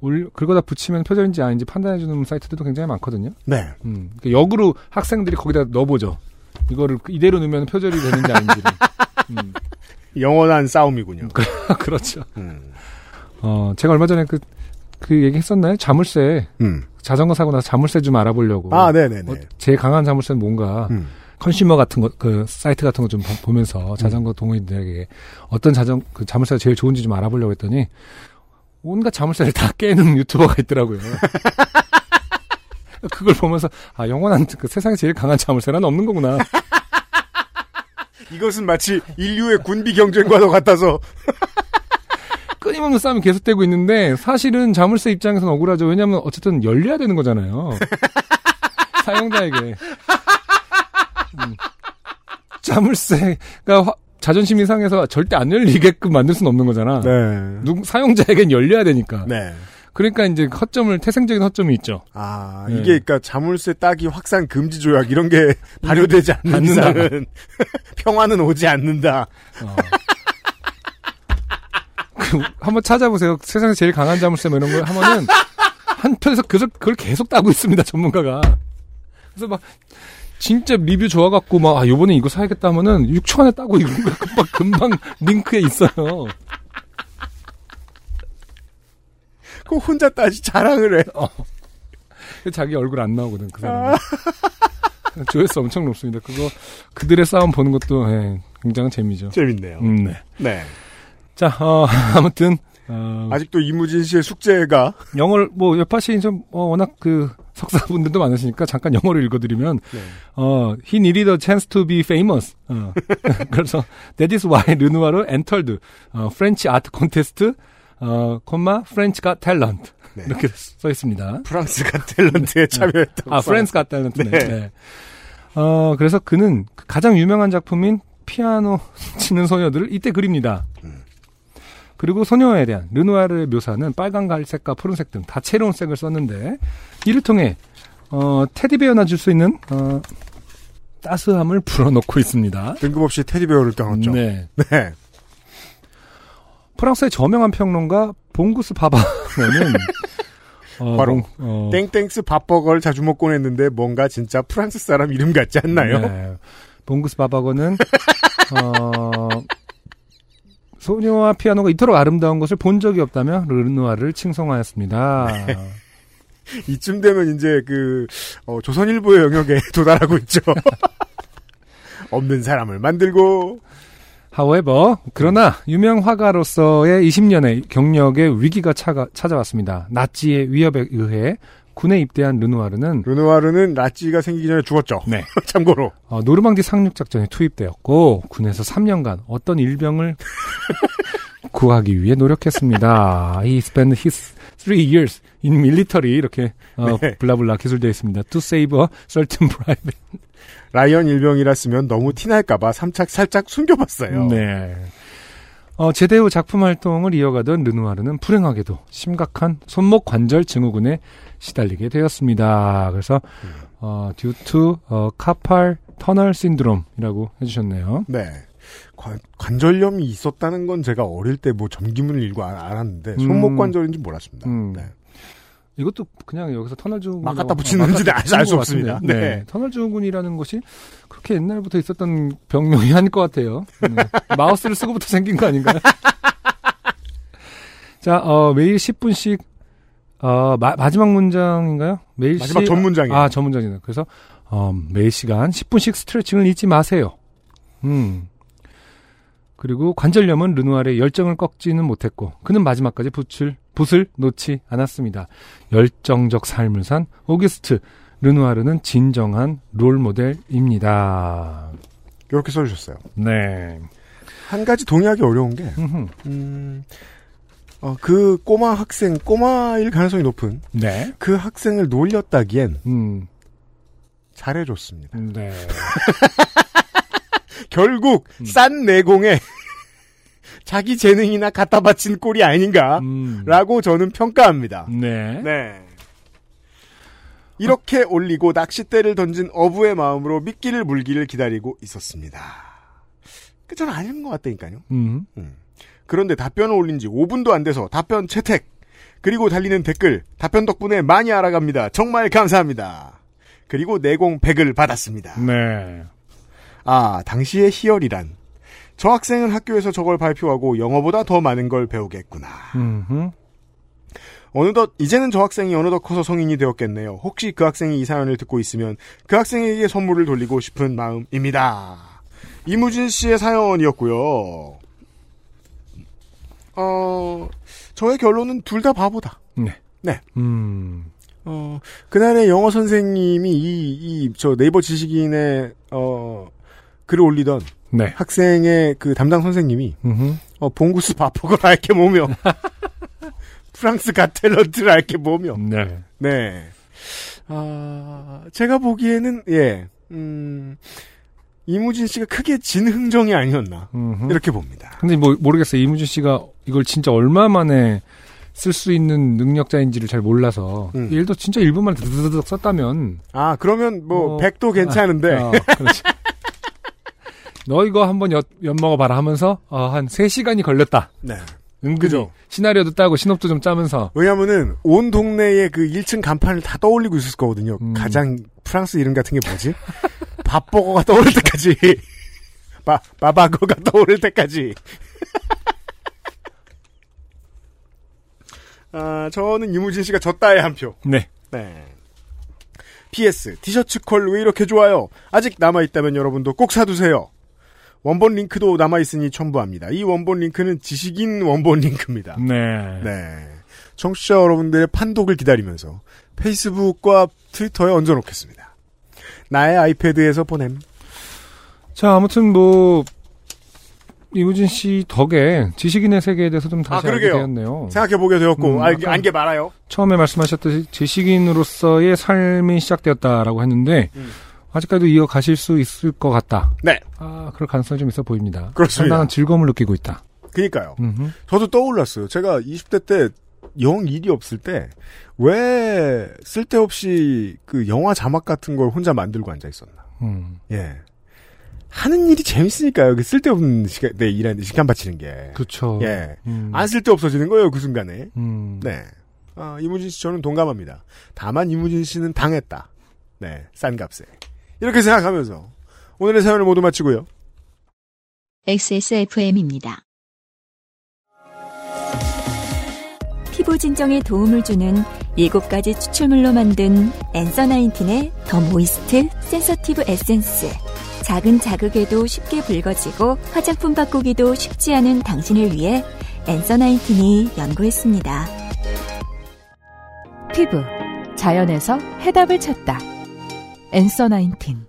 B: 올 긁어다 붙이면 표절인지 아닌지 판단해주는 사이트들도 굉장히 많거든요.
A: 네.
B: 음. 그러니까 역으로 학생들이 거기다 넣어보죠. 이거를 이대로 넣으면 표절이 되는지 아닌지를. 음.
A: 영원한 싸움이군요.
B: 그렇죠.
A: 음.
B: 어, 제가 얼마 전에 그, 그 얘기 했었나요? 자물쇠.
A: 음.
B: 자전거 사고 나서 자물쇠 좀 알아보려고.
A: 아, 네네네.
B: 어, 제일 강한 자물쇠는 뭔가.
A: 음.
B: 컨슈머 같은 거, 그, 사이트 같은 거 좀 보면서 자전거 동호인들에게 어떤 자전, 그 자물쇠가 제일 좋은지 좀 알아보려고 했더니 온갖 자물쇠를 다 깨는 유튜버가 있더라고요. 그걸 보면서, 아, 영원한, 그 세상에 제일 강한 자물쇠는 없는 거구나.
A: 이것은 마치 인류의 군비 경쟁과도 같아서
B: 끊임없는 싸움이 계속되고 있는데, 사실은 자물쇠 입장에서는 억울하죠. 왜냐면 어쨌든 열려야 되는 거잖아요. 사용자에게. 음. 자물쇠가 화- 자존심이 상해서 절대 안 열리게끔 만들 수는 없는 거잖아.
A: 네.
B: 누, 사용자에겐 열려야 되니까.
A: 네.
B: 그러니까 이제 허점을 태생적인 허점이 있죠.
A: 아,
B: 네.
A: 이게 그러니까 자물쇠 따기 확산 금지 조약 이런 게 발효되지 않는. 이상은 평화는 오지 않는다.
B: 어. 그, 한번 찾아보세요. 세상에 제일 강한 자물쇠 뭐 이런 걸 하면은 한편에서 그걸, 그걸 계속 따고 있습니다. 전문가가. 그래서 막 진짜 리뷰 좋아갖고 막 아, 요번에 이거 사야겠다 하면은 6초 안에 따고 이거 금방 금방 링크에 있어요.
A: 그 혼자 따지 자랑을 해.
B: 자기 얼굴 안 나오거든 그 사람. 조회수 엄청 높습니다. 그거 그들의 싸움 보는 것도 예, 굉장히 재미죠.
A: 재밌네요.
B: 음, 네.
A: 네.
B: 자, 어, 아무튼 어,
A: 아직도 이무진 씨의 숙제가
B: 영어를 뭐 여파시 좀 어, 워낙 그 석사분들도 많으시니까 잠깐 영어를 읽어드리면
A: 네.
B: 어 he needed a chance to be famous. 어. 그래서 that is why 르누아르 entered 어, French art contest 어 콤마 French got talent
A: 네.
B: 이렇게 써 있습니다.
A: 프랑스 가 탤런트에 참여했다고.
B: 아 프랑스 got talent. 네.
A: 네.
B: 네. 어 그래서 그는 가장 유명한 작품인 피아노 치는 소녀들을 이때 그립니다. 그리고 소녀에 대한 르누아르의 묘사는 빨간 갈색과 푸른색 등 다채로운 색을 썼는데 이를 통해 어, 테디베어나 줄 수 있는 어, 따스함을 불어넣고 있습니다.
A: 뜬금없이 테디베어를 떠났죠.
B: 네.
A: 네.
B: 프랑스의 저명한 평론가 봉구스 바바는 어,
A: 바로
B: 봉- 어,
A: 땡땡스 밥버거를 자주 먹곤 했는데 뭔가 진짜 프랑스 사람 이름 같지 않나요?
B: 네. 봉구스 바바거는 어, 소녀와 피아노가 이토록 아름다운 것을 본 적이 없다며 르누아르를 칭송하였습니다.
A: 이쯤 되면 이제 그 어, 조선일보의 영역에 도달하고 있죠. 없는 사람을 만들고
B: However, 그러나 유명 화가로서의 20년의 경력의 위기가 찾아왔습니다. 나치의 위협에 의해 군에 입대한 르누아르는
A: 르누아르는 라찌가 생기기 전에 죽었죠.
B: 네.
A: 참고로
B: 어, 노르망디 상륙 작전에 투입되었고 군에서 3년간 어떤 일병을 구하기 위해 노력했습니다. He spent his three years in military 이렇게 어,
A: 네.
B: 블라블라 기술되어 있습니다. To save a certain private.
A: 라이언 일병이라 쓰면 너무 티날까봐 삼착 살짝 숨겨봤어요.
B: 네. 어, 제대 후 작품 활동을 이어가던 르누아르는 불행하게도 심각한 손목 관절 증후군에 시달리게 되었습니다. 그래서 어, due to 어, carpal tunnel syndrome이라고 해주셨네요.
A: 네. 관, 관절염이 있었다는 건 제가 어릴 때 뭐 전기문을 읽고 알- 알았는데 손목
B: 음.
A: 관절인지 몰랐습니다.
B: 음.
A: 네.
B: 이것도 그냥 여기서 터널 증후군
A: 막 갖다 붙이는지는 알수 없습니다.
B: 네.
A: 네.
B: 터널 증후군이라는 것이 그렇게 옛날부터 있었던 병명이 아닐 것 같아요. 네. 마우스를 쓰고부터 생긴 거 아닌가요? 자, 어, 매일 10분씩 어, 마, 마지막 문장인가요? 매일
A: 마지막
B: 시-
A: 전문장이에요.
B: 아, 전문장이네요. 그래서 어, 매일 시간 10분씩 스트레칭을 잊지 마세요. 음. 그리고 관절염은 르누아르의 열정을 꺾지는 못했고 그는 마지막까지 붓을, 붓을 놓지 않았습니다. 열정적 삶을 산 오기스트 르누아르는 진정한 롤 모델입니다.
A: 이렇게 써주셨어요.
B: 네.
A: 한 가지 동의하기 어려운 게.
B: 음,
A: 어, 그 꼬마 학생, 꼬마일 가능성이 높은
B: 네.
A: 그 학생을 놀렸다기엔
B: 음.
A: 잘해줬습니다.
B: 네.
A: 결국 싼 내공에 자기 재능이나 갖다 바친 꼴이 아닌가라고
B: 음.
A: 저는 평가합니다.
B: 네.
A: 네. 이렇게 올리고 낚싯대를 던진 어부의 마음으로 미끼를 물기를 기다리고 있었습니다. 그 저는 아닌 것 같다니까요.
B: 음.
A: 그런데 답변을 올린 지 5분도 안 돼서 답변 채택 그리고 달리는 댓글 답변 덕분에 많이 알아갑니다. 정말 감사합니다. 그리고 내공 100을 받았습니다.
B: 네.
A: 아 당시의 희열이란 저 학생은 학교에서 저걸 발표하고 영어보다 더 많은 걸 배우겠구나.
B: 음흠.
A: 어느덧 이제는 저 학생이 어느덧 커서 성인이 되었겠네요. 혹시 그 학생이 이 사연을 듣고 있으면 그 학생에게 선물을 돌리고 싶은 마음입니다. 이무진 씨의 사연이었고요. 어, 저의 결론은 둘 다 바보다.
B: 네.
A: 네.
B: 음.
A: 어, 그날의 영어 선생님이 이, 이, 저 네이버 지식인의, 어, 글을 올리던
B: 네.
A: 학생의 그 담당 선생님이,
B: 음흠.
A: 어, 봉구스 바폭을 알게 모며, 프랑스 가텔런트를 알게 모며,
B: 네.
A: 네. 아, 제가 보기에는, 예, 음, 이무진 씨가 크게 진 흥정이 아니었나.
B: 음흠.
A: 이렇게 봅니다.
B: 근데 뭐 모르겠어요. 이무진 씨가 이걸 진짜 얼마 만에 쓸 수 있는 능력자인지를 잘 몰라서
A: 음.
B: 예를 들어 진짜 1분만 드드드득 썼다면
A: 아, 그러면 뭐,
B: 어,
A: 백도 괜찮은데,
B: 어, 그렇지. 너 이거 한번 엿, 엿 먹어봐라 하면서 어, 한 3시간이 걸렸다.
A: 네.
B: 은근히
A: 그죠.
B: 시나리오도 따고 신업도 좀 짜면서
A: 왜냐면은 온 동네에 그 1층 간판을 다 떠올리고 있을 거거든요.
B: 음.
A: 가장 프랑스 이름 같은 게 뭐지? 밥버거가 떠오를 때까지. 바, 바바거가 떠오를 때까지. 아, 저는 이무진 씨가 졌다의 한 표.
B: 네.
A: 네. PS, 티셔츠 컬 왜 이렇게 좋아요? 아직 남아 있다면 여러분도 꼭 사두세요. 원본 링크도 남아 있으니 첨부합니다. 이 원본 링크는 지식인 원본 링크입니다.
B: 네.
A: 네. 청취자 여러분들의 판독을 기다리면서 페이스북과 트위터에 얹어놓겠습니다. 나의 아이패드에서 보냄.
B: 자, 아무튼 뭐 이무진 씨 덕에 지식인의 세계에 대해서 좀 다시
A: 아,
B: 알게. 되었네요.
A: 생각해보게 되었고,
B: 음,
A: 알, 안게 많아요.
B: 처음에 말씀하셨듯이 지식인으로서의 삶이 시작되었다라고 했는데
A: 음.
B: 아직까지도 이어가실 수 있을 것 같다.
A: 네.
B: 아, 그럴 가능성이 좀 있어 보입니다.
A: 그렇습니다.
B: 상당한 즐거움을 느끼고 있다.
A: 그니까요.
B: 음흠.
A: 저도 떠올랐어요. 제가 20대 때 영 일이 없을 때, 왜 쓸데없이 그 영화 자막 같은 걸 혼자 만들고 앉아 있었나.
B: 음.
A: 예. 하는 일이 재밌으니까요. 그 쓸데없는 시간, 네, 일하는 시간 바치는 게.
B: 그렇죠.
A: 예.
B: 음.
A: 안 쓸데없어지는 거예요, 그 순간에.
B: 음.
A: 네. 아, 이무진 씨 저는 동감합니다. 다만 이무진 씨는 당했다. 네, 싼 값에. 이렇게 생각하면서 오늘의 사연을 모두 마치고요.
G: XSFM입니다. 피부 진정에 도움을 주는 7가지 추출물로 만든 엔서 나인틴의 더 모이스트 센서티브 에센스. 작은 자극에도 쉽게 붉어지고 화장품 바꾸기도 쉽지 않은 당신을 위해 Answer Nineteen이 연구했습니다.
I: 피부 자연에서 해답을 찾다. Answer Nineteen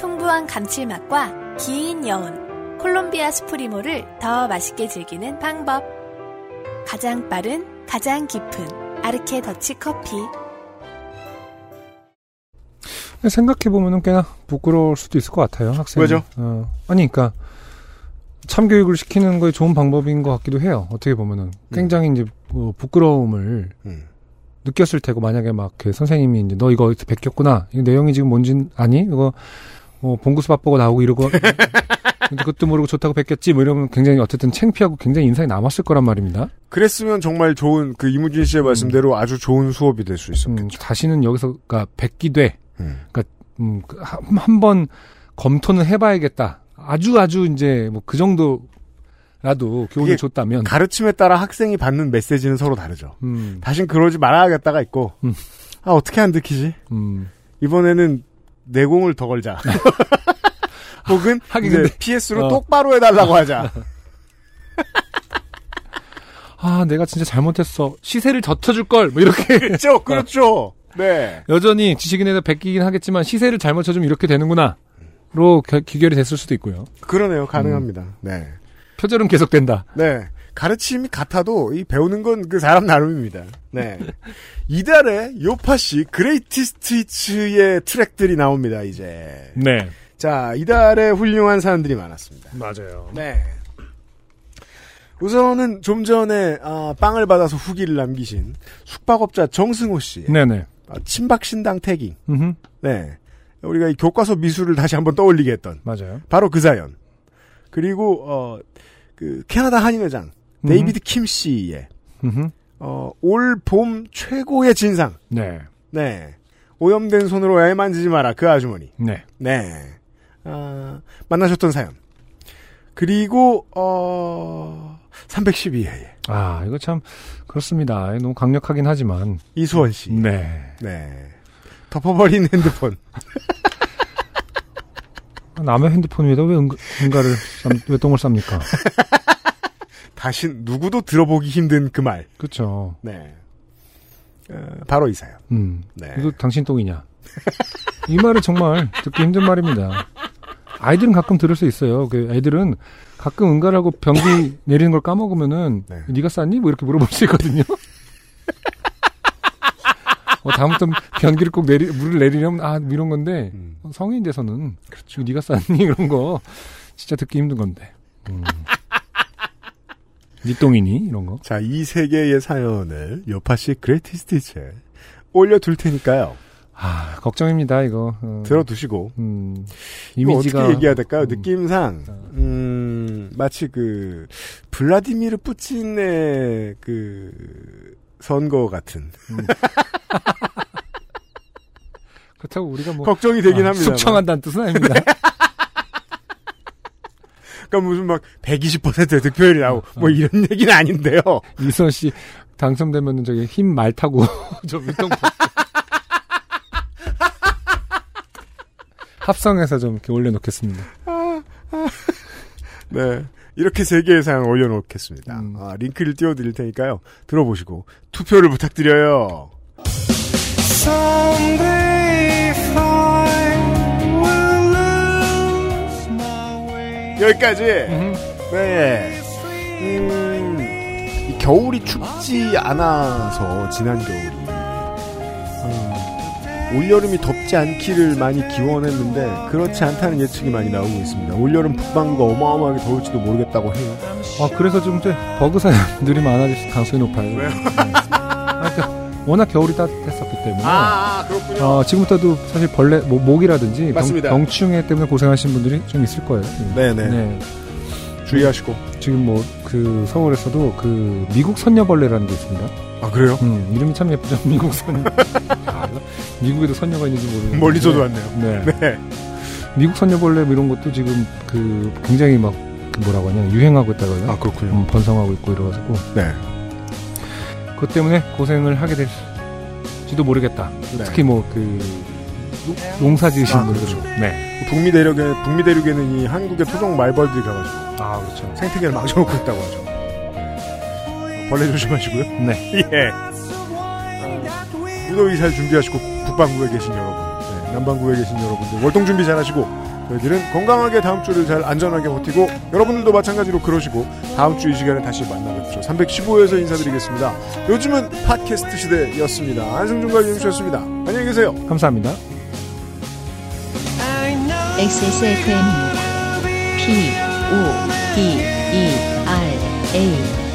H: 풍부한 감칠맛과 긴 여운, 콜롬비아 수프리모를 더 맛있게 즐기는 방법. 가장 빠른, 가장 깊은 아르케 더치 커피.
B: 생각해 보면 꽤나 부끄러울 수도 있을 것 같아요, 학생.
A: 왜죠?
B: 어, 아니, 그니까, 참교육을 시키는 거에 좋은 방법인 것 같기도 해요. 어떻게 보면은. 굉장히 이제, 뭐 부끄러움을
A: 음.
B: 느꼈을 테고, 만약에 막, 그 선생님이 이제, 너 이거 어디서 베꼈구나. 이 내용이 지금 뭔진 아니? 이거, 뭐, 봉구수 밥보고 나오고 이러고, 근데 그것도 모르고 좋다고 베꼈지? 뭐 이러면 굉장히 어쨌든 창피하고 굉장히 인상이 남았을 거란 말입니다.
A: 그랬으면 정말 좋은 그 이무진 씨의 말씀대로 아주 좋은 수업이 될 수 있었겠죠.
B: 음, 다시는 여기서, 그니까, 뱉기 돼.
A: 음.
B: 음, 한번 검토는 해봐야겠다. 아주 아주 이제 뭐 그 정도 라도 교훈을
A: 그게
B: 줬다면.
A: 가르침에 따라 학생이 받는 메시지는 서로 다르죠.
B: 음,
A: 다신 그러지 말아야겠다가 있고,
B: 음.
A: 아 어떻게 안 들키지?
B: 음.
A: 이번에는 내공을 더 걸자. 혹은
B: 하긴
A: 이제
B: 근데-
A: PS로
B: 어.
A: 똑바로 해달라고 하자.
B: 아, 내가 진짜 잘못했어. 시세를 젖혀줄 걸. 뭐 이렇게.
A: 그렇죠, 그렇죠. 네.
B: 여전히 지식인에서 베끼긴 하겠지만 시세를 잘못 쳐주면 이렇게 되는구나. 로 겨- 귀결이 됐을 수도 있고요.
A: 그러네요, 가능합니다. 네.
B: 표절은 계속된다.
A: 네. 가르침이 같아도 이 배우는 건 그 사람 나름입니다. 네. 이달에 요파시 Greatest Hits의 트랙들이 나옵니다, 이제.
B: 네.
A: 자, 이달에 훌륭한 사람들이 많았습니다.
B: 맞아요.
A: 네. 우선은 좀 전에 아, 빵을 받아서 후기를 남기신 숙박업자 정승호 씨.
B: 네네.
A: 아, 친박신당 태깅.
B: 음흠.
A: 네. 우리가 이 교과서 미술을 다시 한번 떠올리게 했던.
B: 맞아요.
A: 바로 그 사연. 그리고, 어, 그, 캐나다 한인회장, 데이비드 킴 씨의,
B: 음흠.
A: 어, 올 봄 최고의 진상.
B: 네.
A: 네. 오염된 손으로 애 만지지 마라, 그 아주머니.
B: 네.
A: 네. 아, 만나셨던 사연. 그리고, 어, 312회에.
B: 아, 이거 참, 그렇습니다. 너무 강력하긴 하지만.
A: 이수원 씨.
B: 네.
A: 네. 덮어버린 핸드폰.
B: 남의 핸드폰 위에다 왜 응, 응가를, 쌈- 왜 똥을 쌉니까?
A: 다시 누구도 들어보기 힘든 그 말.
B: 그쵸.
A: 네. 어, 바로 이 사연.
B: 음.
A: 네.
B: 이거 당신 똥이냐? 이 말은 정말 듣기 힘든 말입니다. 아이들은 가끔 들을 수 있어요. 그 애들은 가끔 응가라고 변기 내리는 걸 까먹으면은
A: 네.
B: 네. 가 쌌니? 뭐 이렇게 물어볼 수 있거든요. 어, 다음부터 변기를 꼭 내리 물을 내리려면 아 이런 건데
A: 음.
B: 성인 돼서는 그렇죠. 네가 쌌니 이런 거 진짜 듣기 힘든 건데. 음. 니 똥이니 이런 거.
A: 자, 이 세 개의 사연을 요파시 Greatest Hits에 올려둘 테니까요.
B: 아 걱정입니다 이거. 어,
A: 들어두시고.
B: 음, 이미지가
A: 어떻게 얘기해야 될까요?
B: 음.
A: 느낌상, 음, 마치 그, 블라디미르 푸틴의 그, 선거 같은.
B: 그렇다고 우리가 뭐
A: 걱정이 되긴
B: 아,
A: 합니다.
B: 숙청한다는 뜻은 아닙니다.
A: 그러니까 무슨 막 120%의 득표율이 나오고,
B: 어.
A: 뭐 이런 얘기는 아닌데요.
B: 이선 씨 당첨되면은 저기 흰말 타고 저 밑동 합성해서 좀 이렇게 올려놓겠습니다.
A: 네. 이렇게 세 개의 사연 올려놓겠습니다.
B: 음.
A: 아, 링크를 띄워드릴 테니까요. 들어보시고 투표를 부탁드려요. 여기까지. 네. 음, 이 겨울이 춥지 않아서 지난 겨울이 음, 올여름이 덥지 않기를 많이 기원했는데 그렇지 않다는 예측이 많이 나오고 있습니다. 올여름 북반구가 어마어마하게 더울지도 모르겠다고 해요.
B: 아 그래서 좀 이제 버그 사연들이 많아질 가능성이 높아요.
A: 왜요?
B: 아, 그러니까 워낙 겨울이 따뜻했었기 때문에
A: 아, 그렇군요.
B: 어, 지금부터도 사실 벌레 뭐, 모기라든지
A: 맞습니다.
B: 병, 충해 때문에 고생하시는 분들이 좀 있을 거예요.
A: 네네.
B: 네.
A: 주의하시고.
B: 지금 뭐 그 서울에서도 그 미국 선녀벌레라는 게 있습니다.
A: 아 그래요?
B: 음, 이름이 참 예쁘죠. 미국 선녀. 아, 미국에도 선녀가 있는지 모르는데.
A: 멀리서도 왔네요.
B: 네.
A: 네.
B: 미국 선녀벌레 뭐 이런 것도 지금 그 굉장히 막 그 뭐라고 하냐 유행하고 있다고 하나
A: 아 그렇군요.
B: 음, 번성하고 있고 이래가지고
A: 네.
B: 그것 때문에 고생을 하게 될지도 모르겠다.
A: 네.
B: 특히 뭐 그 농사 지으시는
A: 아,
B: 분들.
A: 그렇죠.
B: 네.
A: 북미 대륙에 북미 대륙에는 이 한국의 토종 말벌들이 가가지고
B: 아 그렇죠.
A: 생태계를 망쳐놓고 있다고 하죠. 어, 벌레 조심하시고요.
B: 네.
A: 예. 어, 무더위 잘 준비하시고 북반구에 계신 여러분, 네, 남반구에 계신 여러분들 월동 준비 잘 하시고 저희들은 건강하게 다음 주를 잘 안전하게 버티고 여러분들도 마찬가지로 그러시고 다음 주 이 시간에 다시 만나뵙죠. 315에서 인사드리겠습니다. 요즘은 팟캐스트 시대였습니다. 안승준과 윤수였습니다. 안녕히 계세요.
B: 감사합니다.
G: XSFM입니다. P, O, D, E, R, A.